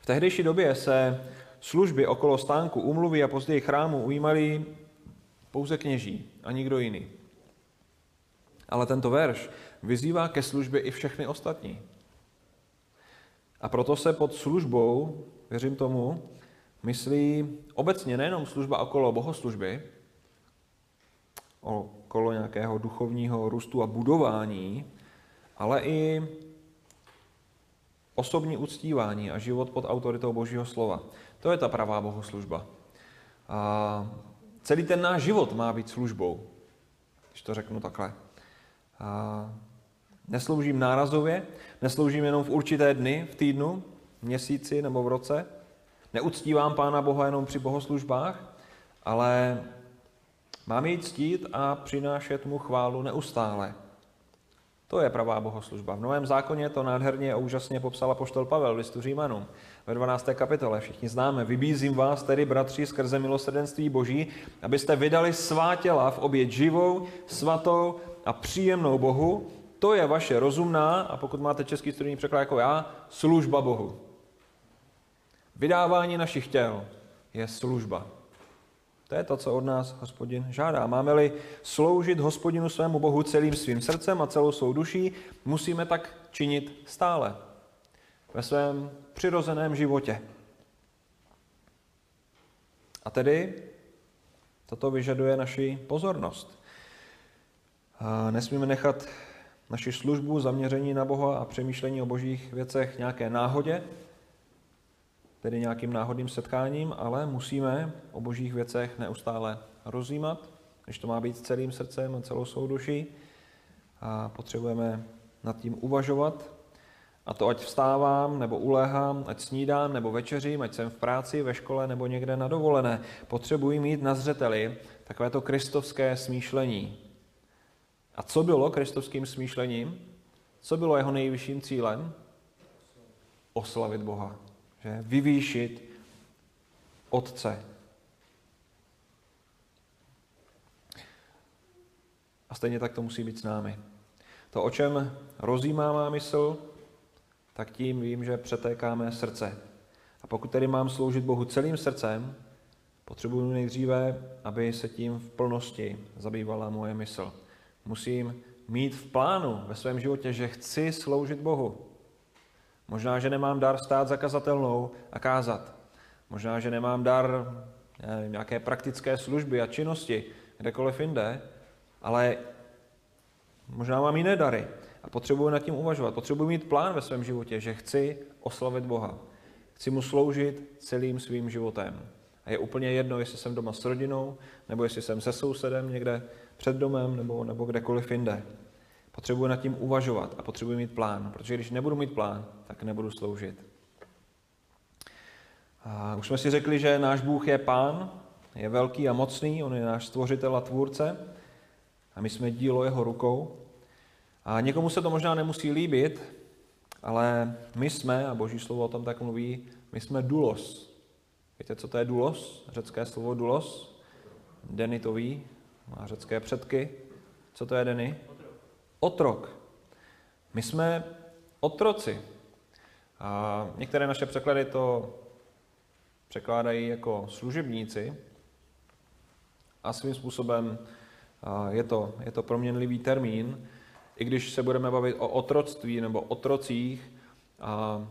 V tehdejší době se služby okolo stánku, umluvy a později chrámu ujímali pouze kněží a nikdo jiný. Ale tento verš vyzývá ke službě i všechny ostatní. A proto se pod službou, věřím tomu, myslí obecně nejenom služba okolo bohoslužby, okolo nějakého duchovního růstu a budování, ale i osobní uctívání a život pod autoritou Božího slova. To je ta pravá bohoslužba. A celý ten náš život má být službou, když to řeknu takhle. A nesloužím nárazově, nesloužím jenom v určité dny v týdnu, měsíci nebo v roce, neuctívám Pána Boha jenom při bohoslužbách, ale mám jej ctít a přinášet mu chválu neustále. To je pravá bohoslužba. V Novém zákoně to nádherně a úžasně popsala poštol Pavel v listu Římanům ve 12. kapitole. Všichni známe. Vybízím vás tedy, bratři, skrze milosrdenství Boží, abyste vydali svá těla v oběť živou, svatou a příjemnou Bohu. To je vaše rozumná, a pokud máte český studijní překlad jako já, služba Bohu. Vydávání našich těl je služba. To je to, co od nás hospodin žádá. Máme-li sloužit hospodinu svému Bohu celým svým srdcem a celou svou duší, musíme tak činit stále ve svém přirozeném životě. A tedy toto vyžaduje naši pozornost. A nesmíme nechat naši službu, zaměření na Boha a přemýšlení o božích věcech nějaké náhodě, tedy nějakým náhodným setkáním, ale musíme o božích věcech neustále rozjímat, když to má být celým srdcem a celou svou duší. A potřebujeme nad tím uvažovat. A to ať vstávám, nebo uléhám, ať snídám, nebo večeřím, ať jsem v práci, ve škole, nebo někde na dovolené. Potřebuji mít na zřeteli takovéto kristovské smýšlení. A co bylo kristovským smýšlením? Co bylo jeho nejvyšším cílem? Oslavit Boha že? vyvýšit Otce. A stejně tak to musí být s námi. To, o čem rozjímá má mysl, tak tím vím, že přetékáme srdce. A pokud tedy mám sloužit Bohu celým srdcem, potřebuji nejdříve, aby se tím v plnosti zabývala moje mysl. Musím mít v plánu ve svém životě, že chci sloužit Bohu. Možná, že nemám dar stát zakazatelnou a kázat. Možná, že nemám dar nevím, nějaké praktické služby a činnosti kdekoliv jinde, ale možná mám jiné dary a potřebuji nad tím uvažovat. Potřebuji mít plán ve svém životě, že chci oslavit Boha. Chci mu sloužit celým svým životem. A je úplně jedno, jestli jsem doma s rodinou, nebo jestli jsem se sousedem někde před domem, nebo, nebo kdekoliv jinde. Potřebuji nad tím uvažovat a potřebuji mít plán, protože když nebudu mít plán, tak nebudu sloužit. A už jsme si řekli, že náš Bůh je pán, je velký a mocný, on je náš stvořitel a tvůrce a my jsme dílo jeho rukou. A někomu se to možná nemusí líbit, ale my jsme, a boží slovo o tom tak mluví, my jsme dulos. Víte, co to je dulos? Řecké slovo dulos. Denny to ví, má řecké předky. Co to je Denny? Otrok. My jsme otroci. A některé naše překlady to překládají jako služebníci a svým způsobem je to, je to proměnlivý termín, i když se budeme bavit o otroctví nebo otrocích, a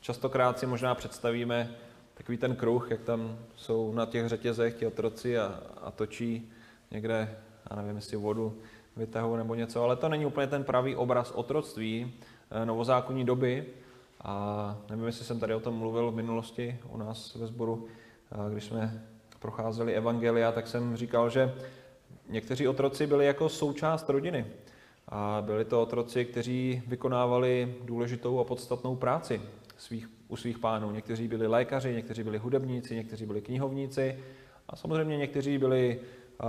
častokrát si možná představíme takový ten kruh, jak tam jsou na těch řetězech ti otroci a, a točí někde, já nevím, jestli vodu vytahu nebo něco, ale to není úplně ten pravý obraz otroctví eh, novozákonní doby. A nevím, jestli jsem tady o tom mluvil v minulosti u nás ve sboru, eh, když jsme procházeli evangelia, tak jsem říkal, že někteří otroci byli jako součást rodiny. A byli to otroci, kteří vykonávali důležitou a podstatnou práci svých, u svých pánů. Někteří byli lékaři, někteří byli hudebníci, někteří byli knihovníci a samozřejmě někteří byli uh,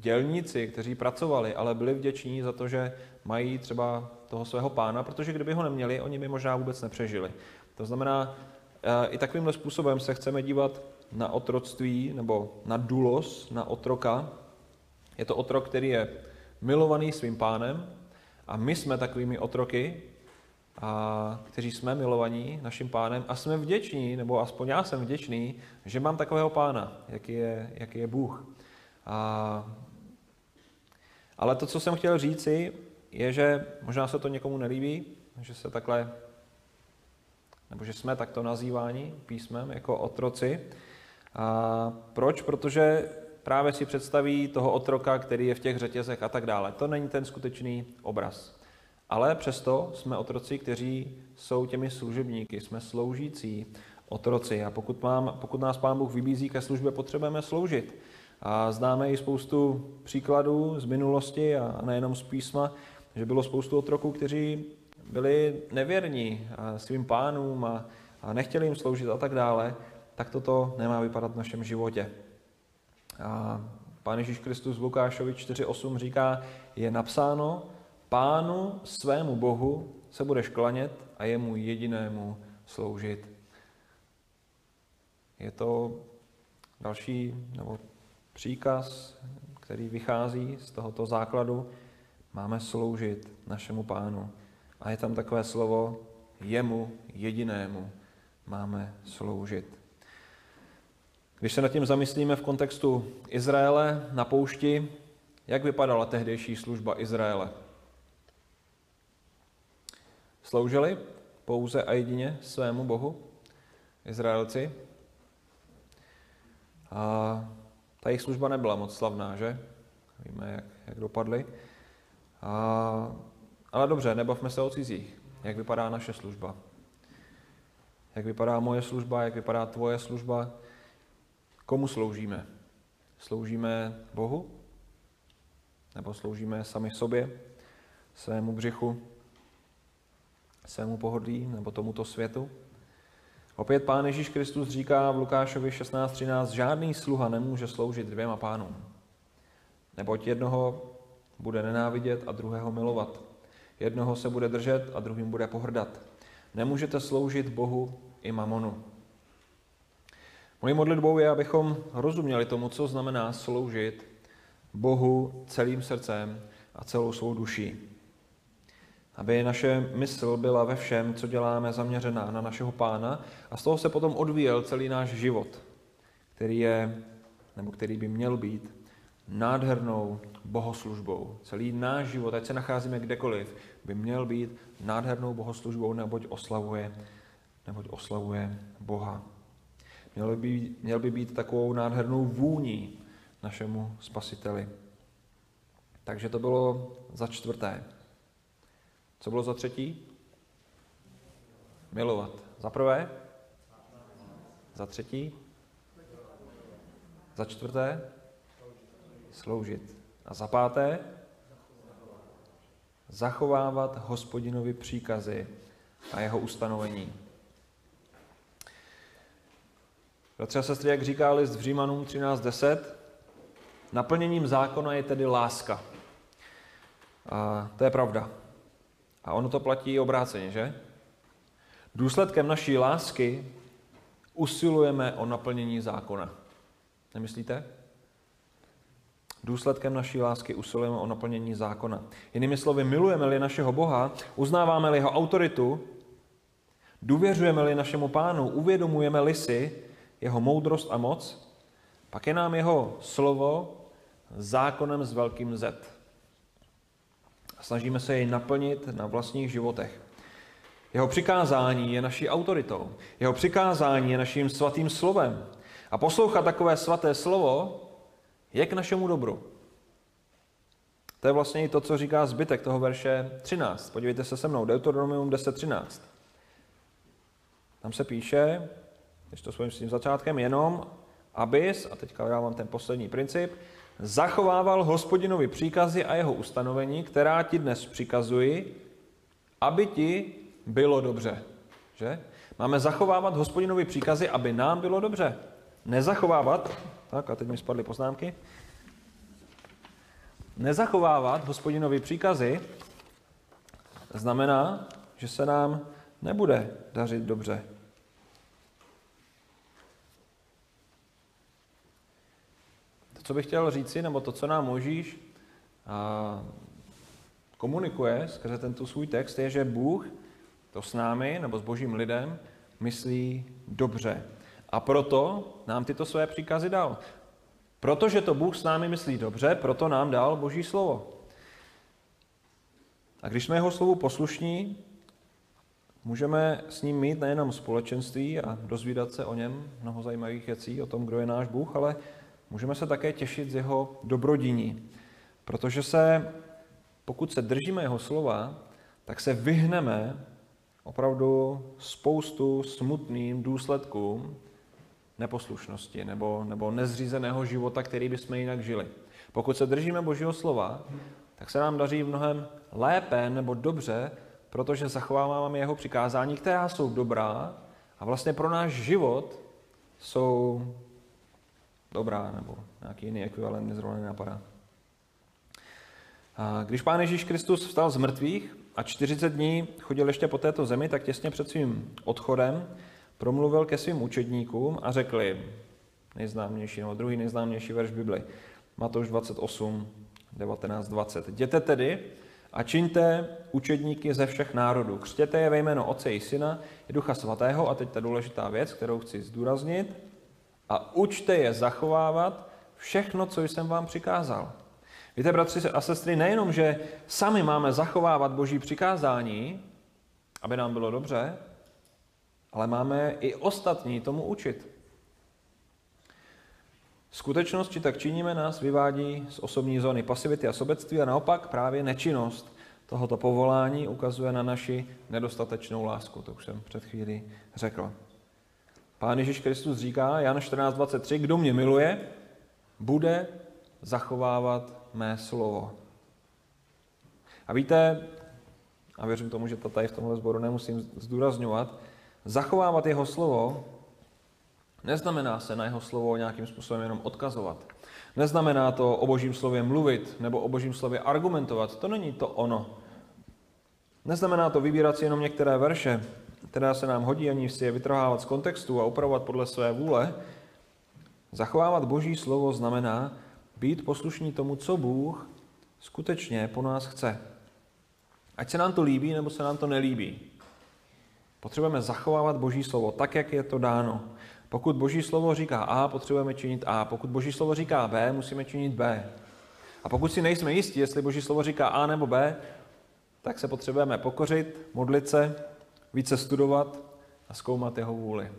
dělníci, kteří pracovali, ale byli vděční za to, že mají třeba toho svého pána, protože kdyby ho neměli, oni by možná vůbec nepřežili. To znamená, eh, i takovýmhle způsobem se chceme dívat na otroctví nebo na dulos, na otroka. Je to otrok, který je milovaný svým pánem a my jsme takovými otroky, a kteří jsme milovaní naším pánem a jsme vděční, nebo aspoň já jsem vděčný, že mám takového pána, jaký je, jaký je Bůh. A ale to, co jsem chtěl říci, je, že možná se to někomu nelíbí, že se takhle, nebo že jsme takto nazýváni písmem jako otroci. A proč? Protože právě si představí toho otroka, který je v těch řetězech a tak dále. To není ten skutečný obraz. Ale přesto jsme otroci, kteří jsou těmi služebníky, jsme sloužící otroci. A pokud, mám, pokud nás Pán Bůh vybízí ke službě, potřebujeme sloužit. A známe i spoustu příkladů z minulosti a nejenom z písma, že bylo spoustu otroků, kteří byli nevěrní svým pánům a, nechtěli jim sloužit a tak dále, tak toto nemá vypadat v našem životě. A Pán Ježíš Kristus v Lukášovi 4.8 říká, je napsáno, pánu svému Bohu se budeš klanět a jemu jedinému sloužit. Je to další, nebo příkaz, který vychází z tohoto základu, máme sloužit našemu pánu. A je tam takové slovo, jemu jedinému máme sloužit. Když se nad tím zamyslíme v kontextu Izraele na poušti, jak vypadala tehdejší služba Izraele? Sloužili pouze a jedině svému Bohu, Izraelci? A ta jejich služba nebyla moc slavná, že? Víme, jak, jak dopadly. A, ale dobře, nebavme se o cizích. Jak vypadá naše služba? Jak vypadá moje služba? Jak vypadá tvoje služba? Komu sloužíme? Sloužíme Bohu? Nebo sloužíme sami sobě, svému břichu, svému pohodlí nebo tomuto světu? Opět Pán Ježíš Kristus říká v Lukášovi 16.13, žádný sluha nemůže sloužit dvěma pánům. Neboť jednoho bude nenávidět a druhého milovat. Jednoho se bude držet a druhým bude pohrdat. Nemůžete sloužit Bohu i mamonu. Mojí modlitbou je, abychom rozuměli tomu, co znamená sloužit Bohu celým srdcem a celou svou duší. Aby naše mysl byla ve všem, co děláme, zaměřená na našeho pána a z toho se potom odvíjel celý náš život, který je, nebo který by měl být nádhernou bohoslužbou. Celý náš život, ať se nacházíme kdekoliv, by měl být nádhernou bohoslužbou, neboť oslavuje, neboť oslavuje Boha. Měl by, měl by být takovou nádhernou vůní našemu spasiteli. Takže to bylo za čtvrté. Co bylo za třetí? Milovat. Za prvé? Za třetí? Za čtvrté? Sloužit. A za páté? Zachovávat hospodinovi příkazy a jeho ustanovení. Bratři a sestry, jak říká list v Římanům 13.10, naplněním zákona je tedy láska. A to je pravda. A ono to platí obráceně, že? Důsledkem naší lásky usilujeme o naplnění zákona. Nemyslíte? Důsledkem naší lásky usilujeme o naplnění zákona. Jinými slovy, milujeme-li našeho Boha, uznáváme-li jeho autoritu, důvěřujeme-li našemu pánu, uvědomujeme-li si jeho moudrost a moc, pak je nám jeho slovo zákonem s velkým Z. Snažíme se jej naplnit na vlastních životech. Jeho přikázání je naší autoritou. Jeho přikázání je naším svatým slovem. A poslouchat takové svaté slovo je k našemu dobru. To je vlastně i to, co říká zbytek toho verše 13. Podívejte se se mnou, Deuteronomium 10.13. Tam se píše, když to svým tím začátkem, jenom abys, a teďka já mám ten poslední princip, zachovával hospodinovi příkazy a jeho ustanovení, která ti dnes přikazuji, aby ti bylo dobře. Že? Máme zachovávat hospodinovi příkazy, aby nám bylo dobře. Nezachovávat, tak a teď mi spadly poznámky, nezachovávat hospodinovi příkazy znamená, že se nám nebude dařit dobře. Co bych chtěl říci, nebo to, co nám Možíš komunikuje skrze tento svůj text, je, že Bůh to s námi, nebo s božím lidem, myslí dobře. A proto nám tyto své příkazy dal. Protože to Bůh s námi myslí dobře, proto nám dal Boží slovo. A když jsme jeho slovu poslušní, můžeme s ním mít nejenom společenství a dozvídat se o něm mnoho zajímavých věcí, o tom, kdo je náš Bůh, ale můžeme se také těšit z jeho dobrodiní. Protože se, pokud se držíme jeho slova, tak se vyhneme opravdu spoustu smutným důsledkům neposlušnosti nebo, nebo nezřízeného života, který bychom jinak žili. Pokud se držíme Božího slova, tak se nám daří mnohem lépe nebo dobře, protože zachováváme jeho přikázání, která jsou dobrá a vlastně pro náš život jsou dobrá, nebo nějaký jiný ekvivalent mě zrovna nenapadá. Když Pán Ježíš Kristus vstal z mrtvých a 40 dní chodil ještě po této zemi, tak těsně před svým odchodem promluvil ke svým učedníkům a řekl jim, nejznámější, nebo druhý nejznámější verš Bibli, Matouš 28, 19, 20. Jděte tedy a čiňte učedníky ze všech národů. Křtěte je ve jméno Otce i Syna i Ducha Svatého, a teď ta důležitá věc, kterou chci zdůraznit, a učte je zachovávat všechno, co jsem vám přikázal. Víte, bratři a sestry, nejenom, že sami máme zachovávat boží přikázání, aby nám bylo dobře, ale máme i ostatní tomu učit. Skutečnost, či tak činíme, nás vyvádí z osobní zóny pasivity a sobectví a naopak právě nečinnost tohoto povolání ukazuje na naši nedostatečnou lásku. To už jsem před chvíli řekl. Pán Ježíš Kristus říká, Jan 14.23, kdo mě miluje, bude zachovávat mé slovo. A víte, a věřím tomu, že to tady v tomhle sboru nemusím zdůrazňovat, zachovávat jeho slovo neznamená se na jeho slovo nějakým způsobem jenom odkazovat. Neznamená to o božím slově mluvit nebo o božím slově argumentovat. To není to ono. Neznamená to vybírat si jenom některé verše, které se nám hodí, ani si je vytrhávat z kontextu a upravovat podle své vůle. Zachovávat boží slovo znamená být poslušní tomu, co Bůh skutečně po nás chce. Ať se nám to líbí, nebo se nám to nelíbí. Potřebujeme zachovávat Boží slovo tak, jak je to dáno. Pokud Boží slovo říká A, potřebujeme činit A. Pokud Boží slovo říká B, musíme činit B. A pokud si nejsme jistí, jestli Boží slovo říká A nebo B, tak se potřebujeme pokořit, modlit se, více studovat a zkoumat jeho vůli.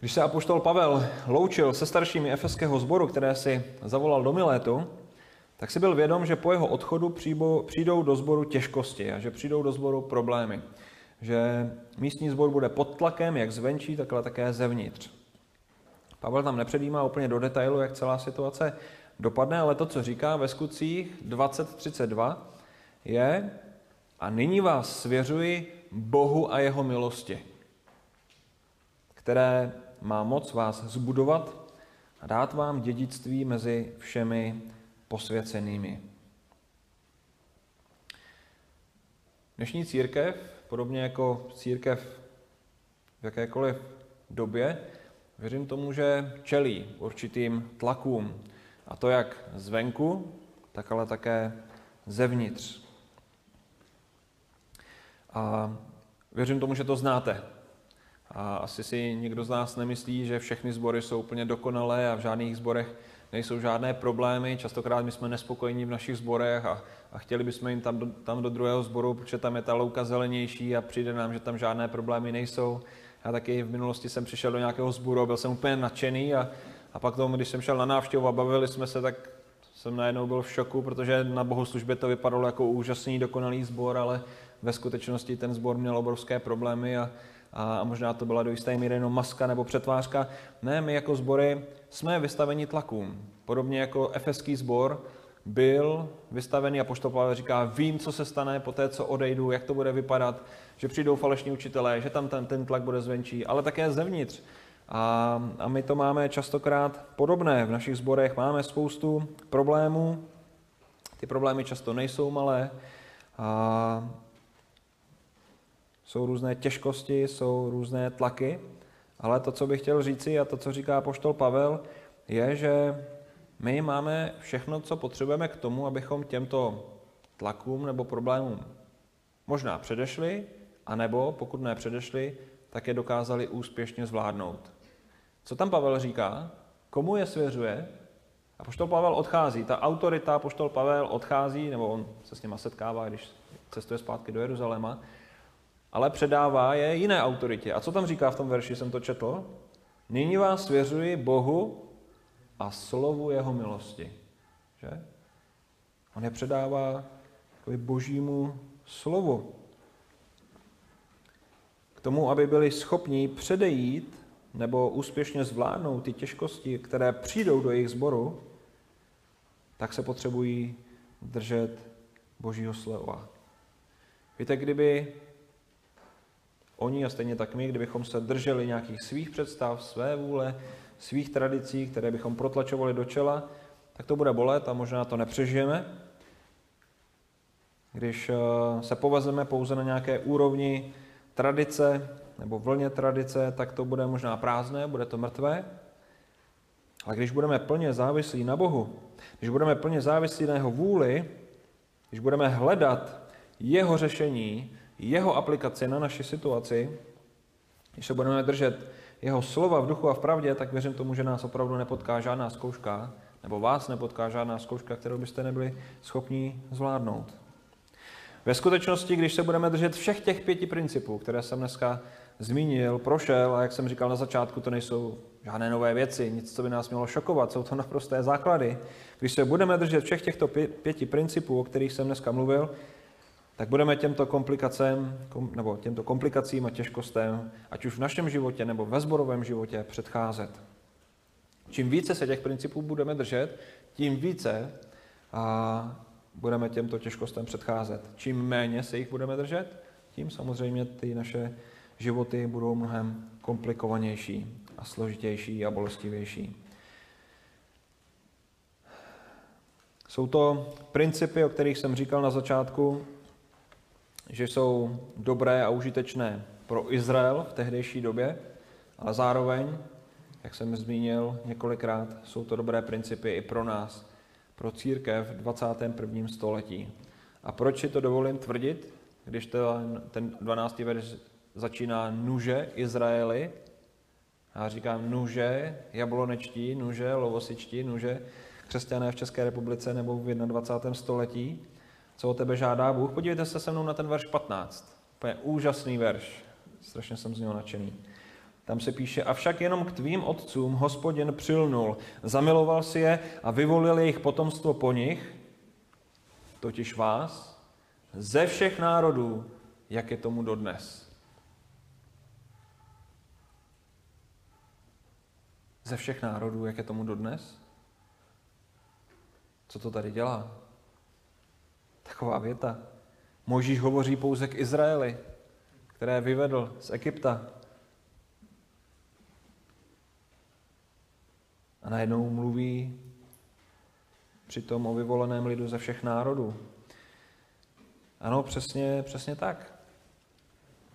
Když se apoštol Pavel loučil se staršími efeského sboru, které si zavolal do Milétu, tak si byl vědom, že po jeho odchodu přijdou do sboru těžkosti a že přijdou do sboru problémy. Že místní sbor bude pod tlakem jak zvenčí, tak ale také zevnitř. Pavel tam nepředjímá úplně do detailu, jak celá situace dopadne, ale to, co říká ve skutcích 20.32, je a nyní vás svěřuji Bohu a jeho milosti, které má moc vás zbudovat a dát vám dědictví mezi všemi posvěcenými. Dnešní církev, podobně jako církev v jakékoliv době, věřím tomu, že čelí určitým tlakům. A to jak zvenku, tak ale také zevnitř. A věřím tomu, že to znáte. A asi si nikdo z nás nemyslí, že všechny sbory jsou úplně dokonalé a v žádných sborech nejsou žádné problémy. Častokrát my jsme nespokojení v našich sborech a, a chtěli bychom jim tam do, tam do druhého sboru, protože tam je ta louka zelenější a přijde nám, že tam žádné problémy nejsou. Já taky v minulosti jsem přišel do nějakého sboru a byl jsem úplně nadšený a, a pak tomu, když jsem šel na návštěvu a bavili jsme se, tak jsem najednou byl v šoku, protože na bohoslužbě to vypadalo jako úžasný, dokonalý sbor, ale ve skutečnosti ten sbor měl obrovské problémy a, a možná to byla do jisté míry jenom maska nebo přetvářka. Ne, my jako sbory jsme vystaveni tlakům. Podobně jako efeský sbor byl vystavený a poštol Pavel říká, vím, co se stane po té, co odejdu, jak to bude vypadat, že přijdou falešní učitelé, že tam ten, ten tlak bude zvenčí, ale také zevnitř. A, a my to máme častokrát podobné. V našich sborech máme spoustu problémů. Ty problémy často nejsou malé. A jsou různé těžkosti, jsou různé tlaky, ale to, co bych chtěl říci a to, co říká poštol Pavel, je, že my máme všechno, co potřebujeme k tomu, abychom těmto tlakům nebo problémům možná předešli, anebo pokud ne předešli, tak je dokázali úspěšně zvládnout. Co tam Pavel říká? Komu je svěřuje? A poštol Pavel odchází. Ta autorita, poštol Pavel odchází, nebo on se s nima setkává, když cestuje zpátky do Jeruzaléma, ale předává je jiné autoritě. A co tam říká v tom verši, jsem to četl? Nyní vás svěřuji Bohu a slovu jeho milosti. Že? On je předává božímu slovu. K tomu, aby byli schopni předejít nebo úspěšně zvládnout ty těžkosti, které přijdou do jejich sboru, tak se potřebují držet božího slova. Víte, kdyby oni a stejně tak my, kdybychom se drželi nějakých svých představ, své vůle, svých tradicí, které bychom protlačovali do čela, tak to bude bolet a možná to nepřežijeme. Když eh, se povezeme pouze na nějaké úrovni tradice nebo vlně tradice, tak to bude možná prázdné, bude to mrtvé. Ale když budeme plně závislí na Bohu, když budeme plně závislí na jeho vůli, když budeme hledat jeho řešení, jeho aplikaci na naši situaci, Když se budeme držet jeho slova v duchu a v pravdě, tak věřím tomu, že nás opravdu nepotká žádná zkouška, nebo vás nepotká žádná zkouška, kterou byste nebyli schopni zvládnout. Ve skutečnosti, když se budeme držet všech těch pěti principů, které jsem dneska zmínil, prošel, a jak jsem říkal na začátku, to nejsou žádné nové věci, nic, co by nás mělo šokovat, jsou to naprosté základy. Když se budeme držet všech těchto pěti principů, o kterých jsem dneska mluvil, tak budeme těmto komplikacím, nebo těmto komplikacím a těžkostem, ať už v našem životě nebo ve sborovém životě, předcházet. Čím více se těch principů budeme držet, tím více a budeme těmto těžkostem předcházet. Čím méně se jich budeme držet, tím samozřejmě ty naše životy budou mnohem komplikovanější a složitější a bolestivější. Jsou to principy, o kterých jsem říkal na začátku, že jsou dobré a užitečné pro Izrael v tehdejší době, ale zároveň, jak jsem zmínil několikrát, jsou to dobré principy i pro nás, pro církev v 21. století. A proč si to dovolím tvrdit, když ten 12. verš začíná nuže Izraeli, já říkám nuže, jablonečtí, nuže, lovosičtí, nuže, křesťané v České republice nebo v 21. století, co o tebe žádá Bůh. Podívejte se se mnou na ten verš 15. To je úžasný verš. Strašně jsem z něho nadšený. Tam se píše, avšak jenom k tvým otcům hospodin přilnul, zamiloval si je a vyvolil jejich potomstvo po nich, totiž vás, ze všech národů, jak je tomu dodnes. Ze všech národů, jak je tomu dodnes? Co to tady dělá? Taková věta. Možíš hovoří pouze k Izraeli, které vyvedl z Egypta. A najednou mluví přitom o vyvoleném lidu ze všech národů. Ano, přesně, přesně tak.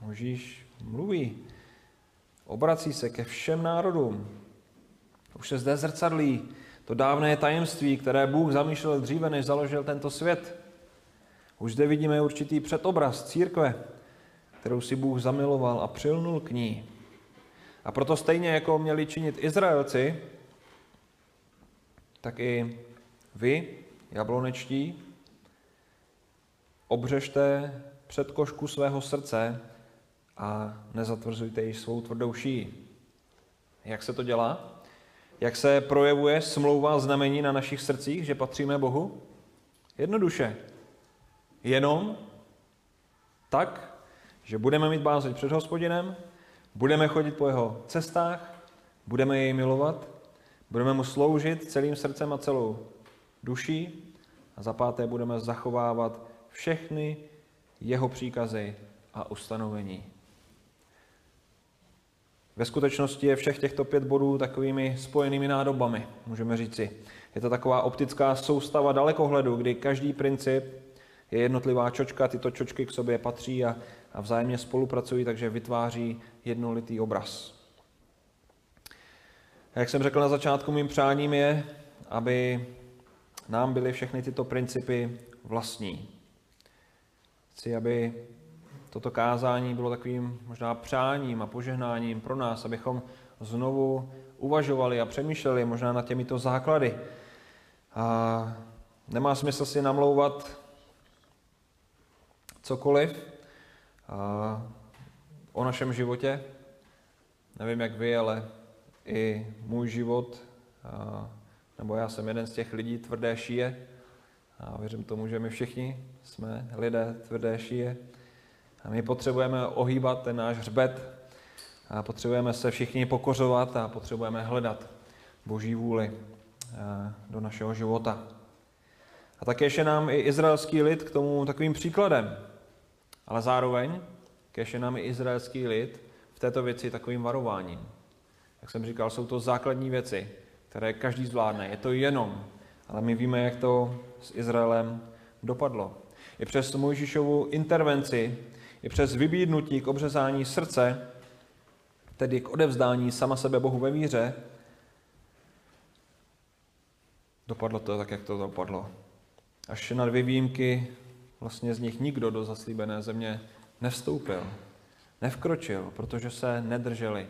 Možíš mluví. Obrací se ke všem národům. Už se zde zrcadlí to dávné tajemství, které Bůh zamýšlel dříve, než založil tento svět. Už zde vidíme určitý předobraz církve, kterou si Bůh zamiloval a přilnul k ní. A proto stejně jako měli činit Izraelci, tak i vy, jablonečtí, před košku svého srdce a nezatvrzujte již svou tvrdou šíji. Jak se to dělá? Jak se projevuje smlouva znamení na našich srdcích, že patříme Bohu? Jednoduše. Jenom tak, že budeme mít bázeň před hospodinem, budeme chodit po jeho cestách, budeme jej milovat, budeme mu sloužit celým srdcem a celou duší a za páté budeme zachovávat všechny jeho příkazy a ustanovení. Ve skutečnosti je všech těchto pět bodů takovými spojenými nádobami, můžeme říci. Je to taková optická soustava dalekohledu, kdy každý princip je jednotlivá čočka, tyto čočky k sobě patří a, a vzájemně spolupracují, takže vytváří jednolitý obraz. A jak jsem řekl na začátku, mým přáním je, aby nám byly všechny tyto principy vlastní. Chci, aby toto kázání bylo takovým možná přáním a požehnáním pro nás, abychom znovu uvažovali a přemýšleli možná nad těmito základy. A nemá smysl si namlouvat cokoliv o našem životě. Nevím, jak vy, ale i můj život, nebo já jsem jeden z těch lidí tvrdé šíje, a věřím tomu, že my všichni jsme lidé tvrdé šíje. A my potřebujeme ohýbat ten náš hřbet, a potřebujeme se všichni pokořovat a potřebujeme hledat Boží vůli do našeho života. A také je nám i izraelský lid k tomu takovým příkladem. Ale zároveň kež je nám i izraelský lid v této věci takovým varováním. Jak jsem říkal, jsou to základní věci, které každý zvládne. Je to jenom, ale my víme, jak to s Izraelem dopadlo. I přes Mojžíšovu intervenci, i přes vybídnutí k obřezání srdce, tedy k odevzdání sama sebe Bohu ve víře, dopadlo to tak, jak to dopadlo. Až na dvě výjimky vlastně z nich nikdo do zaslíbené země nevstoupil. nevkročil, protože se nedrželi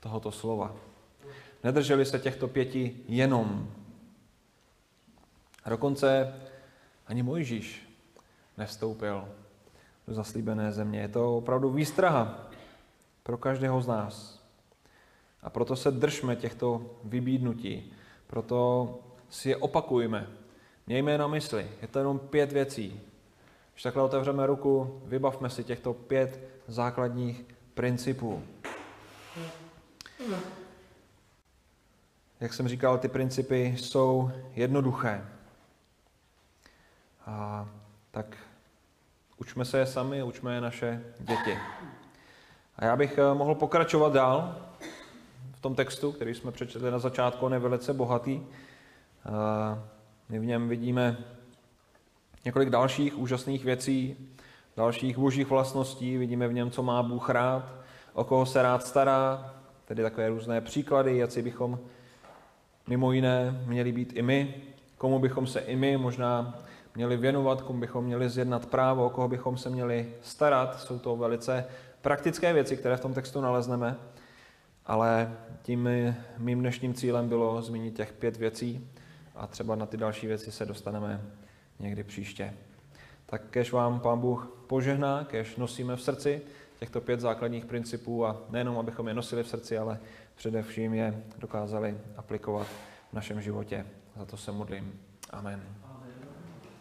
tohoto slova. Nedrželi se těchto pěti jenom. A dokonce ani Mojžíš nevstoupil do zaslíbené země. Je to opravdu výstraha pro každého z nás. A proto se držme těchto vybídnutí, proto si je opakujme. Mějme je na mysli. Je to jenom pět věcí. Když takhle otevřeme ruku, vybavme si těchto pět základních principů. Jak jsem říkal, ty principy jsou jednoduché. A tak učme se je sami, učme je naše děti. A já bych eh, mohl pokračovat dál v tom textu, který jsme přečetli na začátku, on je velice bohatý. My v něm vidíme několik dalších úžasných věcí, dalších božích vlastností, vidíme v něm, co má Bůh rád, o koho se rád stará, tedy takové různé příklady, jak si bychom mimo jiné měli být i my, komu bychom se i my možná měli věnovat, komu bychom měli zjednat právo, o koho bychom se měli starat. Jsou to velice praktické věci, které v tom textu nalezneme, ale tím mým dnešním cílem bylo zmínit těch pět věcí a třeba na ty další věci se dostaneme někdy příště. Tak kež vám Pán Bůh požehná, kež nosíme v srdci těchto pět základních principů a nejenom, abychom je nosili v srdci, ale především je dokázali aplikovat v našem životě. Za to se modlím. Amen.